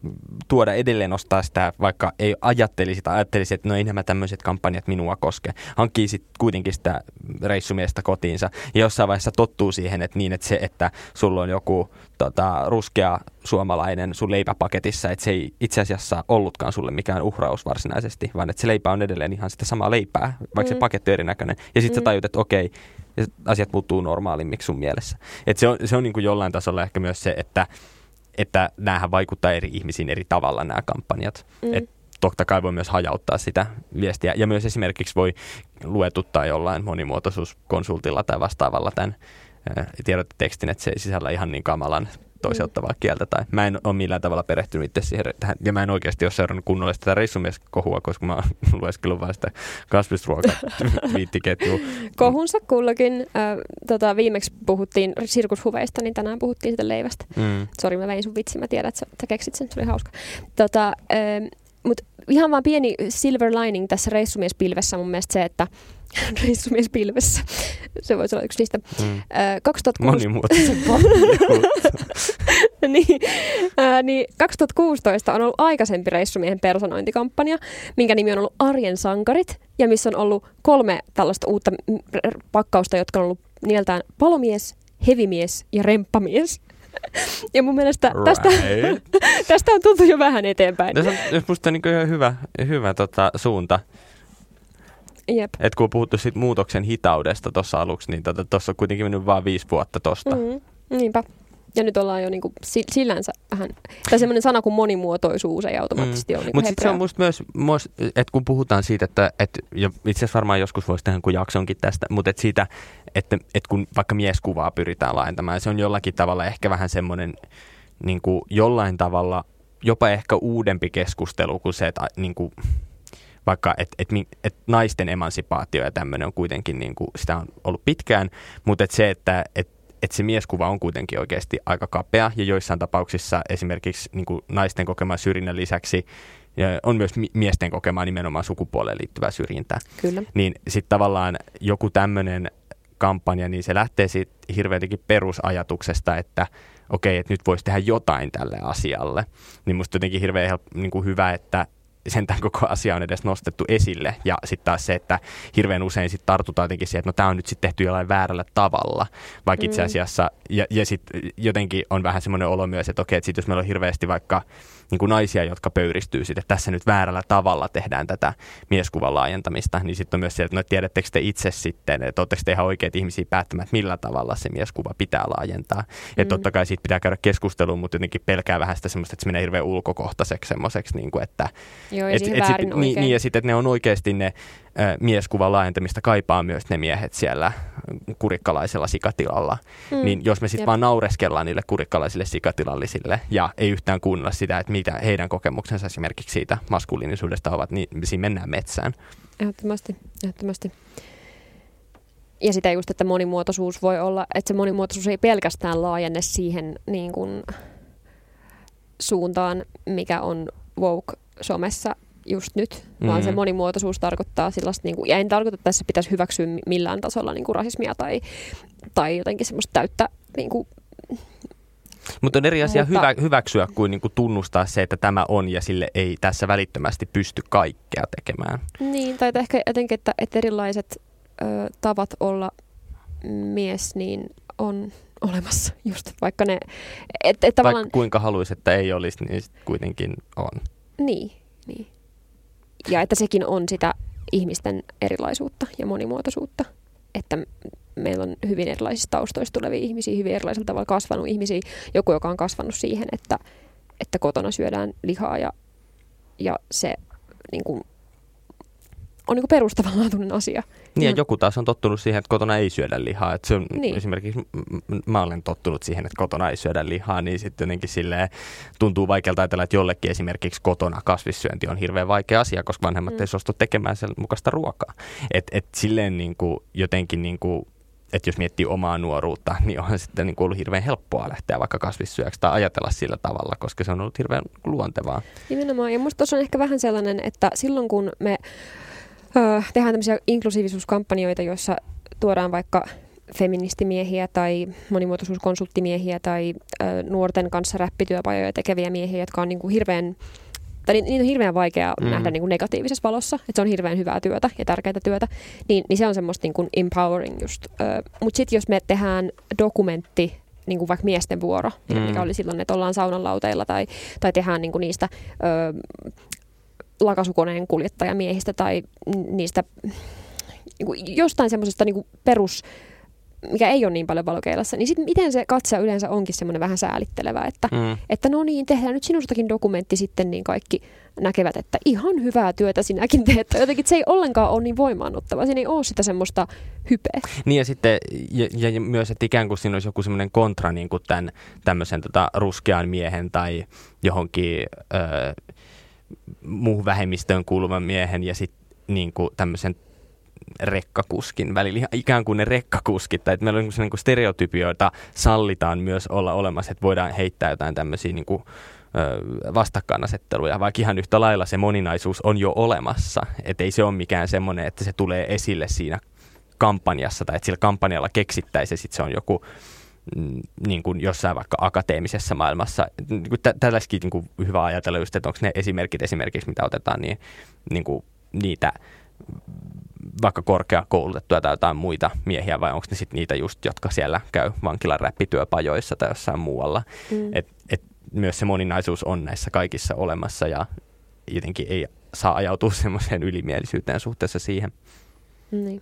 tuoda edelleen ostaa sitä, vaikka ei ajattelisi tai ajattelisi, että no ei nämä tämmöiset kampanjat minua koske. Hankkii sitten kuitenkin sitä reissumiestä kotiinsa. Ja jossain vaiheessa tottuu siihen, että niin, että se, että sulla on joku tota, ruskea suomalainen sun leipäpaketissa, että se ei itse asiassa ollutkaan sulle mikään uhraus varsinaisesti, vaan että se leipä on edelleen ihan sitä samaa leipää, vaikka mm. se paketti on erinäköinen. Ja sitten mm. sä tajut, että okei, asiat muuttuu normaalimmiksi sun mielessä. Et se on, se on niin kuin jollain tasolla ehkä myös se, että että näähän vaikuttaa eri ihmisiin eri tavalla nämä kampanjat. Mm. Et totta kai voi myös hajauttaa sitä viestiä. Ja myös esimerkiksi voi luetuttaa jollain monimuotoisuuskonsultilla tai vastaavalla tämän tiedotetekstin, että se ei sisällä ihan niin kamalan toiseuttavaa mm. kieltä. Tai mä en ole millään tavalla perehtynyt itse siihen, tähän, ja mä en oikeasti ole seurannut kunnollista tätä reissumieskohua, koska mä oon lueskellut vain sitä kasvisruoka-twiittiketjua. Kohunsa kullakin. Äh, tota, viimeksi puhuttiin sirkushuveista, niin tänään puhuttiin sitä leivästä. Mm. Sori, mä vein sun vitsi, mä tiedän, että sä, sä keksit sen, se oli hauska. Tota, äh, Mutta ihan vaan pieni silver lining tässä reissumiespilvessä mun mielestä se, että reissumiespilvessä. Se voisi olla yksi niistä. Mm. Äh, 2006... niin, äh, niin 2016 on ollut aikaisempi reissumiehen personointikampanja, minkä nimi on ollut Arjen sankarit, ja missä on ollut kolme tällaista uutta pakkausta, jotka on ollut nimeltään palomies, hevimies ja remppamies. Ja mun mielestä right. tästä, tästä on tultu jo vähän eteenpäin. Tässä on musta niin hyvä, hyvä tota, suunta. Jep. Et kun on puhuttu sit muutoksen hitaudesta tuossa aluksi, niin tuossa tota, on kuitenkin mennyt vain viisi vuotta tosta. Mm-hmm. Niinpä. Ja nyt ollaan jo niinku sillänsä vähän, tai semmoinen sana kuin monimuotoisuus ei automaattisesti mm. ole niinku Mutta sitten se on musta myös, myös että kun puhutaan siitä, että, että ja itse asiassa varmaan joskus voisi tehdä kuin jaksonkin tästä, mutta että siitä, että, että kun vaikka mieskuvaa pyritään laajentamaan, se on jollakin tavalla ehkä vähän semmoinen niin kuin jollain tavalla jopa ehkä uudempi keskustelu kuin se, että niin kuin, vaikka että et, et naisten emansipaatio ja tämmöinen on kuitenkin, niin kuin, sitä on ollut pitkään, mutta et se, että et, että se mieskuva on kuitenkin oikeasti aika kapea ja joissain tapauksissa esimerkiksi niin kuin naisten kokeman syrjinnän lisäksi ja on myös miesten kokemaa nimenomaan sukupuoleen liittyvää syrjintää. Kyllä. Niin sitten tavallaan joku tämmöinen kampanja, niin se lähtee siitä hirveänkin perusajatuksesta, että okei, että nyt voisi tehdä jotain tälle asialle. Niin musta jotenkin hirveän help, niin kuin hyvä, että sentään koko asia on edes nostettu esille. Ja sitten taas se, että hirveän usein sitten tartutaan jotenkin siihen, että no tämä on nyt sitten tehty jollain väärällä tavalla. Vaikka itse mm. asiassa, ja, ja sitten jotenkin on vähän semmoinen olo myös, että okei, että sit jos meillä on hirveästi vaikka niin kuin naisia, jotka pöyristyy sitten, että tässä nyt väärällä tavalla tehdään tätä mieskuvan laajentamista, niin sitten on myös se, että no tiedättekö te itse sitten, että oletteko te ihan oikeat ihmisiä päättämään, että millä tavalla se mieskuva pitää laajentaa. Mm. Että totta kai siitä pitää käydä keskustelua, mutta jotenkin pelkää vähän sitä semmoista, että se menee hirveän ulkokohtaiseksi semmoiseksi, niin kuin, että... Joo, ja et, et sit, niin, niin, ja sitten, että ne on oikeasti ne mieskuvan laajentamista kaipaa myös ne miehet siellä kurikkalaisella sikatilalla. Mm. Niin jos me sitten vaan naureskellaan niille kurikkalaisille sikatilallisille ja ei yhtään kuunnella sitä, että mitä heidän kokemuksensa esimerkiksi siitä maskuliinisuudesta ovat, niin siinä mennään metsään. Ehdottomasti, ehdottomasti. Ja sitä just, että monimuotoisuus voi olla, että se monimuotoisuus ei pelkästään laajenne siihen niin kuin, suuntaan, mikä on woke somessa just nyt, mm-hmm. vaan se mm. monimuotoisuus tarkoittaa sellaista, niin kuin, ja en tarkoita, että tässä pitäisi hyväksyä millään tasolla niin kuin rasismia tai, tai jotenkin semmoista täyttä niin kuin, mutta on eri asia mutta... hyvä, hyväksyä kuin, niin kuin tunnustaa se, että tämä on ja sille ei tässä välittömästi pysty kaikkea tekemään. Niin, tai ehkä jotenkin, että, että erilaiset ö, tavat olla mies niin on olemassa, just vaikka ne... Et, et tavallaan... Vaikka kuinka haluaisi, että ei olisi, niin kuitenkin on. Niin, niin. Ja että sekin on sitä ihmisten erilaisuutta ja monimuotoisuutta. Että meillä on hyvin erilaisista taustoista tulevia ihmisiä, hyvin erilaisella tavalla kasvanut ihmisiä. Joku, joka on kasvanut siihen, että, että kotona syödään lihaa ja, ja se niin kuin, on niin perustavanlaatuinen asia. Niin ja joku taas on tottunut siihen, että kotona ei syödä lihaa. Että se on niin. Esimerkiksi mä olen tottunut siihen, että kotona ei syödä lihaa, niin sitten jotenkin silleen tuntuu vaikealta ajatella, että jollekin esimerkiksi kotona kasvissyönti on hirveän vaikea asia, koska vanhemmat mm. ei suostu tekemään sen mukaista ruokaa. Että et silleen niin kuin, jotenkin niin kuin, että jos miettii omaa nuoruutta, niin on sitten niin kuin ollut hirveän helppoa lähteä vaikka kasvissyöksi tai ajatella sillä tavalla, koska se on ollut hirveän luontevaa. Nimenomaan. Ja musta tuossa on ehkä vähän sellainen, että silloin kun me tehdään tämmöisiä inklusiivisuuskampanjoita, joissa tuodaan vaikka feministimiehiä tai monimuotoisuuskonsulttimiehiä tai ö, nuorten kanssa räppityöpajoja tekeviä miehiä, jotka on niin kuin hirveän tai niitä on hirveän vaikea mm. nähdä niin kuin negatiivisessa valossa, että se on hirveän hyvää työtä ja tärkeää työtä, niin, niin se on semmoista niin kuin empowering just. Mutta sitten jos me tehdään dokumentti niin kuin vaikka miesten vuoro, mm. mikä oli silloin, että ollaan saunan lauteilla tai, tai tehdään niin kuin niistä ö, lakasukoneen kuljettajamiehistä tai niistä niin kuin jostain semmoisesta niin perus mikä ei ole niin paljon valokeilassa, niin sitten miten se katse yleensä onkin semmoinen vähän säälittelevä, että, mm. että no niin, tehdään nyt sinustakin dokumentti sitten, niin kaikki näkevät, että ihan hyvää työtä sinäkin teet. Jotenkin se ei ollenkaan ole niin voimaannuttava, siinä ei ole sitä semmoista hypeä. Niin ja sitten ja, ja myös, että ikään kuin siinä olisi joku semmoinen kontra niin kuin tämän tämmöisen tota, ruskean miehen tai johonkin... Öö, muuhun vähemmistöön kuuluvan miehen ja sitten niin tämmöisen rekkakuskin välillä, ikään kuin ne rekkakuskit, tai että meillä on niin stereotypioita sallitaan myös olla olemassa, että voidaan heittää jotain tämmöisiä niin kuin, vastakkainasetteluja, vaikka ihan yhtä lailla se moninaisuus on jo olemassa, että ei se ole mikään semmoinen, että se tulee esille siinä kampanjassa tai että sillä kampanjalla keksittäisiin, sitten se on joku niin kuin jossain vaikka akateemisessa maailmassa. Niin tällaisikin niin kuin hyvä ajatella just, että onko ne esimerkit esimerkiksi, mitä otetaan, niin, niin kuin niitä vaikka korkeakoulutettuja tai jotain muita miehiä, vai onko ne sitten niitä just, jotka siellä käy vankilan räppityöpajoissa tai jossain muualla. Mm. Et, et myös se moninaisuus on näissä kaikissa olemassa ja jotenkin ei saa ajautua semmoiseen ylimielisyyteen suhteessa siihen. Niin.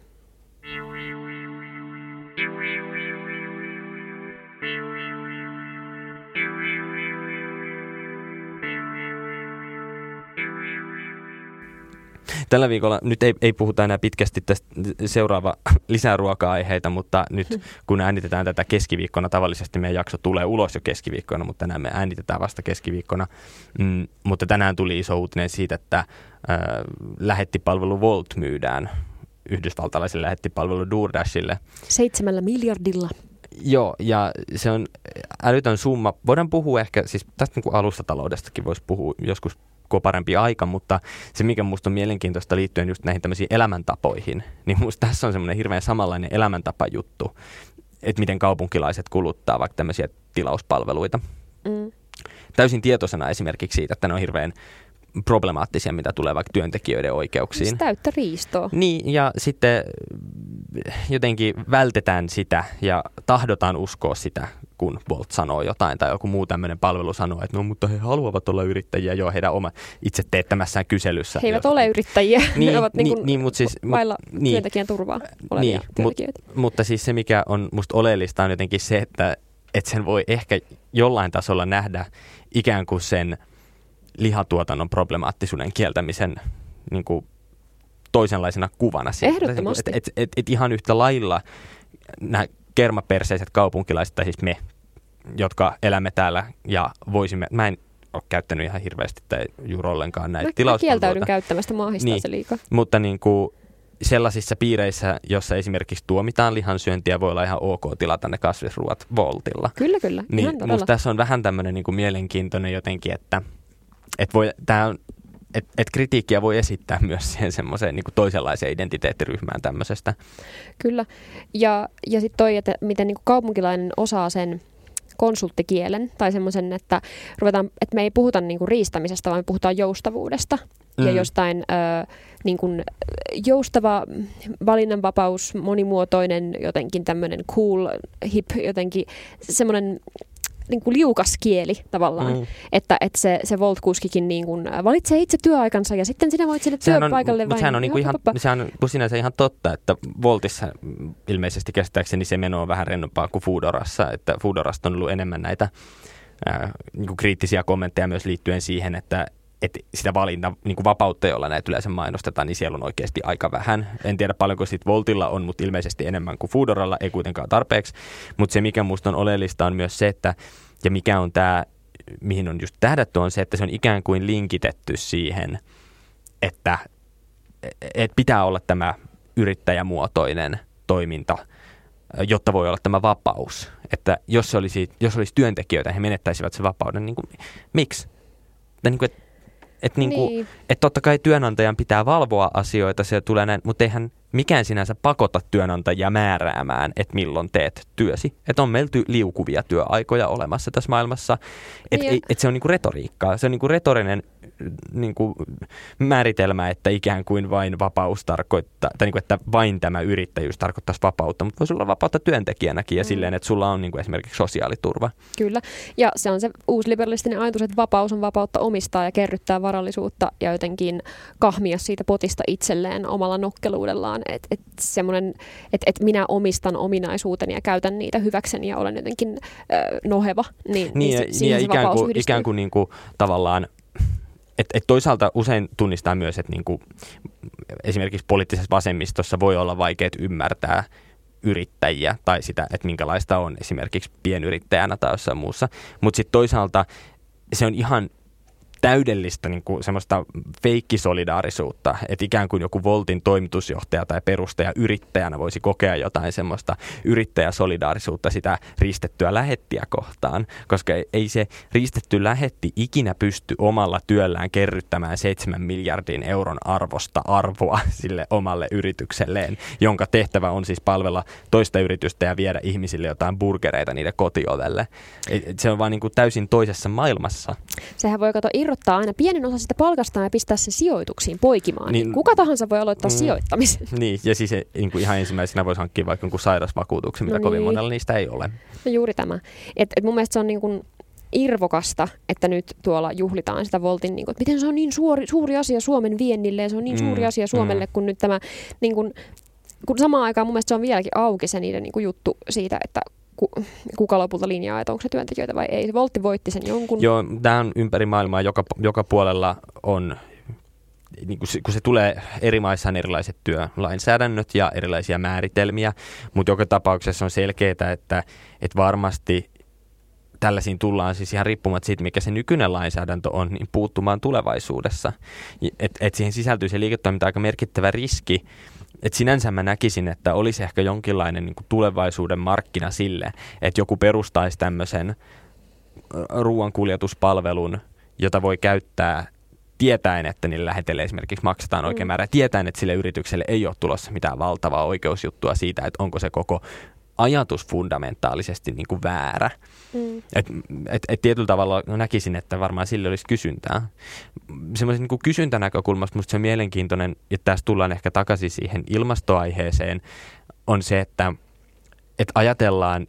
Tällä viikolla nyt ei, ei puhuta enää pitkästi tästä seuraava lisää ruoka-aiheita, mutta nyt kun äänitetään tätä keskiviikkona, tavallisesti meidän jakso tulee ulos jo keskiviikkona, mutta tänään me äänitetään vasta keskiviikkona. Mm, mutta tänään tuli iso uutinen siitä, että äh, lähettipalvelu Volt myydään yhdysvaltalaiselle lähettipalvelu DoorDashille. Seitsemällä miljardilla. Joo, ja se on älytön summa. Voidaan puhua ehkä, siis tästä niin kuin alustataloudestakin voisi puhua joskus on parempi aika, mutta se mikä minusta on mielenkiintoista liittyen just näihin tämmöisiin elämäntapoihin, niin minusta tässä on semmoinen hirveän samanlainen elämäntapajuttu, että miten kaupunkilaiset kuluttaa vaikka tämmöisiä tilauspalveluita. Mm. Täysin tietoisena esimerkiksi siitä, että ne on hirveän problemaattisia, mitä tulee vaikka työntekijöiden oikeuksiin. Siis täyttä riistoa. Niin, ja sitten jotenkin vältetään sitä ja tahdotaan uskoa sitä, kun Bolt sanoo jotain tai joku muu tämmöinen palvelu sanoo, että no mutta he haluavat olla yrittäjiä jo heidän oma itse teettämässään kyselyssä. He eivät ole yrittäjiä, niin, ne ovat niin, niin, niin, mutta siis, vailla niin, työntekijän turvaa olevia niin. Mut, mutta siis se, mikä on musta oleellista, on jotenkin se, että, että sen voi ehkä jollain tasolla nähdä ikään kuin sen lihatuotannon problemaattisuuden kieltämisen niin kuin toisenlaisena kuvana. Ehdottomasti. Et, et, et, et ihan yhtä lailla nämä kermaperseiset kaupunkilaiset, tai siis me, jotka elämme täällä ja voisimme, mä en ole käyttänyt ihan hirveästi tai juuri ollenkaan näitä mä, mä kieltäydyn käyttämästä maahistaa niin, se liikaa. Mutta niin kuin sellaisissa piireissä, jossa esimerkiksi tuomitaan lihansyöntiä, voi olla ihan ok tilata ne kasvisruuat voltilla. Kyllä, kyllä. Niin musta tässä on vähän tämmöinen niin kuin mielenkiintoinen jotenkin, että et voi, tää on, et, et kritiikkiä voi esittää myös siihen semmoiseen niin toisenlaiseen identiteettiryhmään tämmöisestä. Kyllä. Ja, ja sitten toi, että miten niin kaupunkilainen osaa sen konsulttikielen tai semmoisen, että, ruvetaan, että me ei puhuta niin kuin riistämisestä, vaan me puhutaan joustavuudesta mm. ja jostain ö, niin kuin joustava valinnanvapaus, monimuotoinen, jotenkin tämmöinen cool, hip, jotenkin semmoinen niin kuin liukas kieli tavallaan, mm. että, että se, se Volt-kuskikin niin kuin valitsee itse työaikansa ja sitten sinä voit sinne sehän työpaikalle on, vain. Sehän on, niin kuin ihan, sehän on sinänsä ihan totta, että Voltissa ilmeisesti käsittääkseni se meno on vähän rennompaa kuin Foodorassa, että Foodorasta on ollut enemmän näitä ää, niin kuin kriittisiä kommentteja myös liittyen siihen, että että sitä valinnan niin kuin vapautta, jolla näitä yleensä mainostetaan, niin siellä on oikeasti aika vähän. En tiedä paljonko sitten Voltilla on, mutta ilmeisesti enemmän kuin Foodoralla, ei kuitenkaan tarpeeksi. Mutta se, mikä minusta on oleellista, on myös se, että ja mikä on tämä, mihin on just tähdätty, on se, että se on ikään kuin linkitetty siihen, että et pitää olla tämä yrittäjämuotoinen toiminta, jotta voi olla tämä vapaus. Että jos, olisi, jos olisi työntekijöitä, he menettäisivät sen vapauden. Niin kuin, miksi? Niin kuin, että että niinku, niin. et totta kai työnantajan pitää valvoa asioita, se tulee näin, mutta eihän mikään sinänsä pakota työnantajia määräämään, että milloin teet työsi. Että on meillä liukuvia työaikoja olemassa tässä maailmassa. Että niin. et se on niinku retoriikkaa. Se on niinku retorinen niin kuin määritelmä, että ikään kuin vain vapaus tarkoittaa, tai niin kuin, että vain tämä yrittäjyys tarkoittaisi vapautta, mutta voisi olla vapautta työntekijänäkin ja mm. silleen, että sulla on niin kuin esimerkiksi sosiaaliturva. Kyllä, ja se on se uusliberalistinen ajatus, että vapaus on vapautta omistaa ja kerryttää varallisuutta ja jotenkin kahmia siitä potista itselleen omalla nokkeluudellaan, että et semmoinen, että et minä omistan ominaisuuteni ja käytän niitä hyväkseni ja olen jotenkin äh, noheva, niin, niin, niin, niin ja ikään kuin, ikään kuin, niin kuin tavallaan et, et toisaalta usein tunnistaa myös, että niinku, esimerkiksi poliittisessa vasemmistossa voi olla vaikeat ymmärtää yrittäjiä tai sitä, että minkälaista on esimerkiksi pienyrittäjänä tai jossain muussa. Mutta sitten toisaalta se on ihan täydellistä niin kuin semmoista feikkisolidaarisuutta, että ikään kuin joku Voltin toimitusjohtaja tai perustaja yrittäjänä voisi kokea jotain semmoista yrittäjäsolidaarisuutta sitä ristettyä lähettiä kohtaan, koska ei se ristetty lähetti ikinä pysty omalla työllään kerryttämään 7 miljardin euron arvosta arvoa sille omalle yritykselleen, jonka tehtävä on siis palvella toista yritystä ja viedä ihmisille jotain burgereita niiden kotiovelle. Se on vaan niin kuin täysin toisessa maailmassa. Sehän voi katsoa irrottaa aina pienen osa sitä palkastaan ja pistää sen sijoituksiin poikimaan. Niin, Kuka tahansa voi aloittaa mm, sijoittamisen. Niin, ja siis niin kuin ihan ensimmäisenä voisi hankkia vaikka jonkun sairausvakuutuksen, mitä no kovin niin. monella niistä ei ole. No juuri tämä. Et, et mun mielestä se on niin kuin irvokasta, että nyt tuolla juhlitaan sitä Voltin, niin kuin, että miten se on niin suuri, suuri asia Suomen viennille ja se on niin mm, suuri asia Suomelle, mm. kun nyt tämä, niin kuin, kun samaan aikaan mun mielestä se on vieläkin auki se niiden niin kuin juttu siitä, että kuka lopulta linjaa, että onko se työntekijöitä vai ei. Voltti voitti sen jonkun. Joo, tämä on ympäri maailmaa, joka, joka puolella on niin kun, se, kun se tulee eri maissa on erilaiset työlainsäädännöt ja erilaisia määritelmiä, mutta joka tapauksessa on selkeää, että, että varmasti tällaisiin tullaan siis ihan riippumatta siitä, mikä se nykyinen lainsäädäntö on, niin puuttumaan tulevaisuudessa. Että et siihen sisältyy se liiketoiminta aika merkittävä riski, et sinänsä mä näkisin, että olisi ehkä jonkinlainen niin tulevaisuuden markkina sille, että joku perustaisi tämmöisen ruoankuljetuspalvelun, jota voi käyttää tietäen, että niille lähetelle esimerkiksi maksetaan oikein mm. määrä, tietäen, että sille yritykselle ei ole tulossa mitään valtavaa oikeusjuttua siitä, että onko se koko ajatus fundamentaalisesti niin kuin väärä. Mm. Et, et, et tietyllä tavalla näkisin, että varmaan sille olisi kysyntää. Semmoisen niin kysyntänäkökulmasta minusta se on mielenkiintoinen, ja tässä tullaan ehkä takaisin siihen ilmastoaiheeseen, on se, että, että ajatellaan,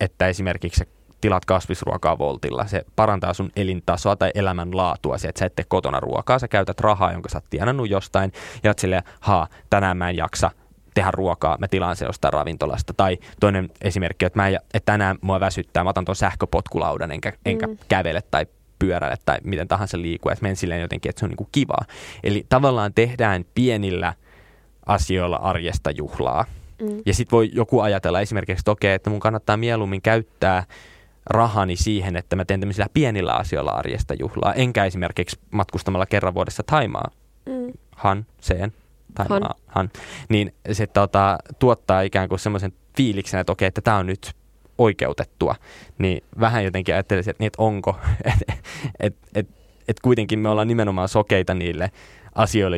että esimerkiksi tilat kasvisruokaa voltilla, se parantaa sun elintasoa tai elämänlaatua, se, että sä et tee kotona ruokaa, sä käytät rahaa, jonka sä oot tienannut jostain, ja oot silleen, haa, tänään mä en jaksa tehdä ruokaa, mä tilaan se jostain ravintolasta. Tai toinen esimerkki, että, mä en, että tänään mua väsyttää, mä otan tuon sähköpotkulaudan enkä, mm. enkä kävele tai pyörälle tai miten tahansa liikua, että menen silleen jotenkin, että se on niin kuin kivaa. Eli tavallaan tehdään pienillä asioilla arjesta juhlaa. Mm. Ja sitten voi joku ajatella esimerkiksi, että okei, että mun kannattaa mieluummin käyttää rahani siihen, että mä teen tämmöisillä pienillä asioilla arjesta juhlaa, enkä esimerkiksi matkustamalla kerran vuodessa Taimaa. Mm. Han, sen, Taimaa, han. han. Niin se tota, tuottaa ikään kuin semmoisen fiiliksen, että okei, että tämä on nyt oikeutettua. Niin vähän jotenkin ajattelisin, että, niin, että onko, että et, et, et kuitenkin me ollaan nimenomaan sokeita niille asioille,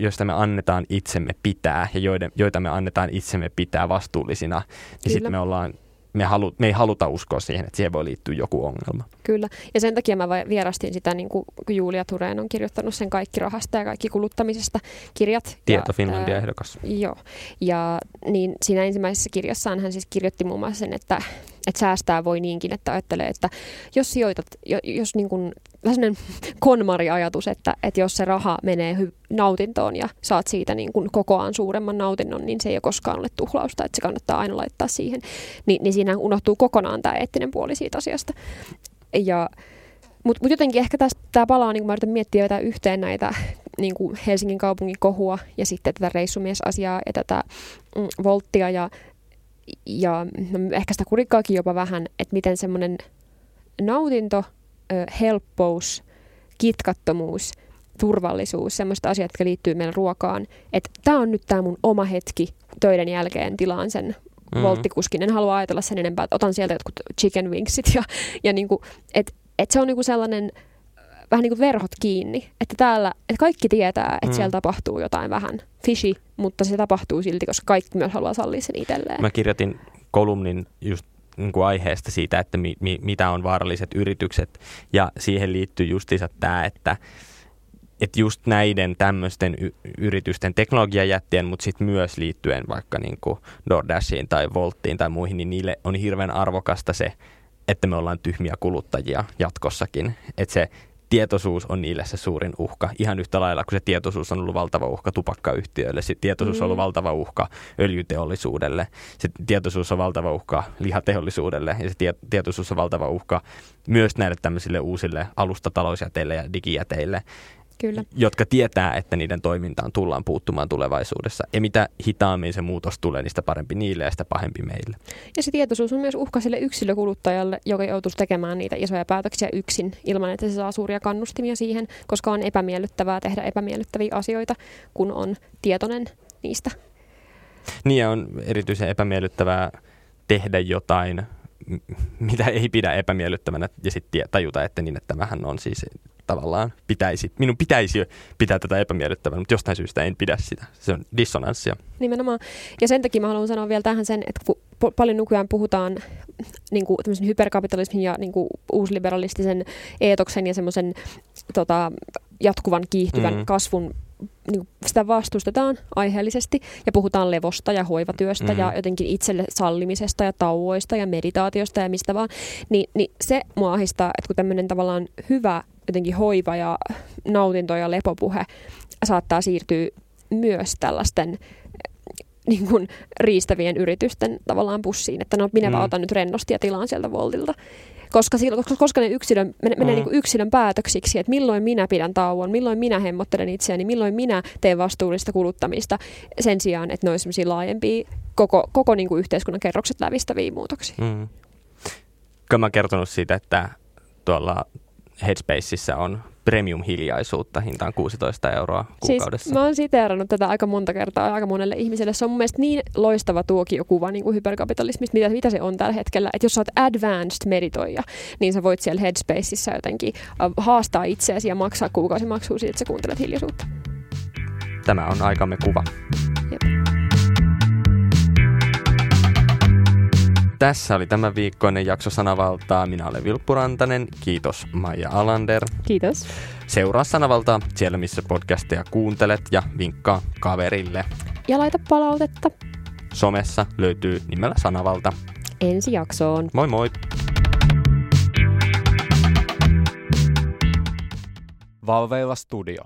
joista me annetaan itsemme pitää ja joiden, joita me annetaan itsemme pitää vastuullisina, niin sitten me ollaan me, halu, me ei haluta uskoa siihen, että siihen voi liittyä joku ongelma. Kyllä, ja sen takia mä vierastin sitä, niin kuin Julia Tureen on kirjoittanut sen kaikki rahasta ja kaikki kuluttamisesta kirjat. Tieto ja, Finlandia ehdokas. Joo, ja niin siinä ensimmäisessä kirjassaan hän siis kirjoitti muun muassa sen, että, että säästää voi niinkin, että ajattelee, että jos sijoitat, jos niin kuin vähän sellainen konmari-ajatus, että, että jos se raha menee hy- nautintoon ja saat siitä niin kuin kokoaan suuremman nautinnon, niin se ei ole koskaan ole tuhlausta, että se kannattaa aina laittaa siihen. Ni, niin siinä unohtuu kokonaan tämä eettinen puoli siitä asiasta. Ja, mutta mut jotenkin ehkä tämä palaa, niin kun mä yritän miettiä jotain yhteen näitä niin kuin Helsingin kaupungin kohua ja sitten tätä reissumiesasiaa ja tätä mm, volttia ja, ja no, ehkä sitä kurikkaakin jopa vähän, että miten semmoinen nautinto – helppous, kitkattomuus, turvallisuus, semmoista asiat, jotka liittyy meidän ruokaan. Että tämä on nyt tämä mun oma hetki töiden jälkeen, tilaan sen mm-hmm. volttikuskin. En halua ajatella sen enempää, että otan sieltä jotkut chicken wingsit. Ja, ja niinku, että et se on niinku sellainen vähän niin kuin verhot kiinni. Että täällä, että kaikki tietää, että mm. siellä tapahtuu jotain vähän fishy, mutta se tapahtuu silti, koska kaikki myös haluaa sallia sen itselleen. Mä kirjoitin kolumnin just niin kuin aiheesta siitä, että mi, mi, mitä on vaaralliset yritykset. Ja siihen liittyy justiinsa tämä, että, että just näiden tämmöisten y- yritysten teknologiajättien, mutta sitten myös liittyen vaikka niin kuin DoorDashiin tai Volttiin tai muihin, niin niille on hirveän arvokasta se, että me ollaan tyhmiä kuluttajia jatkossakin. Että se tietoisuus on niille se suurin uhka. Ihan yhtä lailla kuin se tietoisuus on ollut valtava uhka tupakkayhtiöille, se tietoisuus mm. on ollut mm. valtava uhka öljyteollisuudelle, se tietoisuus on valtava uhka lihateollisuudelle ja se tie- tietoisuus on valtava uhka myös näille tämmöisille uusille alustatalousjäteille ja digijäteille. Kyllä. jotka tietää, että niiden toimintaan tullaan puuttumaan tulevaisuudessa. Ja mitä hitaammin se muutos tulee, niin sitä parempi niille ja sitä pahempi meille. Ja se tietoisuus on myös uhka sille yksilökuluttajalle, joka joutuisi tekemään niitä isoja päätöksiä yksin ilman, että se saa suuria kannustimia siihen, koska on epämiellyttävää tehdä epämiellyttäviä asioita, kun on tietoinen niistä. Niin ja on erityisen epämiellyttävää tehdä jotain, mitä ei pidä epämiellyttävänä ja sitten tajuta, että niin, että tämähän on siis tavallaan pitäisi, minun pitäisi pitää tätä epämiellyttävänä, mutta jostain syystä en pidä sitä. Se on dissonanssia. Nimenomaan. Ja sen takia mä haluan sanoa vielä tähän sen, että kun paljon nykyään puhutaan niin kuin, hyperkapitalismin ja niin kuin, uusliberalistisen eetoksen ja semmoisen tota, jatkuvan kiihtyvän mm. kasvun niin sitä vastustetaan aiheellisesti ja puhutaan levosta ja hoivatyöstä mm-hmm. ja jotenkin itselle sallimisesta ja tauoista ja meditaatiosta ja mistä vaan, niin, niin se mua ahistaa, että kun tämmöinen tavallaan hyvä jotenkin hoiva ja nautinto ja lepopuhe saattaa siirtyä myös tällaisten niin kuin riistävien yritysten tavallaan pussiin, että no minä mm. otan nyt rennosti ja tilaan sieltä Voltilta. Koska, koska, koska ne yksilön, menee, mm. niin kuin yksilön päätöksiksi, että milloin minä pidän tauon, milloin minä hemmottelen itseäni, milloin minä teen vastuullista kuluttamista sen sijaan, että ne olisi laajempia koko, koko niin kuin yhteiskunnan kerrokset lävistäviä muutoksia. Mm. Kyllä mä kertonut siitä, että tuolla Headspaceissa on premium-hiljaisuutta hintaan 16 euroa kuukaudessa. Siis mä oon siteerannut tätä aika monta kertaa aika monelle ihmiselle. Se on mun mielestä niin loistava tuokiokuva niin kuin hyperkapitalismista, mitä, mitä se on tällä hetkellä. Että jos sä oot advanced meditoija, niin sä voit siellä Headspaceissa jotenkin haastaa itseäsi ja maksaa kuukausimaksua siitä, että sä kuuntelet hiljaisuutta. Tämä on aikamme kuva. Tässä oli tämä viikkoinen jakso Sanavaltaa. Minä olen Vilppu Rantanen. Kiitos Maija Alander. Kiitos. Seuraa Sanavaltaa siellä, missä podcasteja kuuntelet ja vinkkaa kaverille. Ja laita palautetta. Somessa löytyy nimellä Sanavalta. Ensi jaksoon. Moi moi! Valveilla Studio.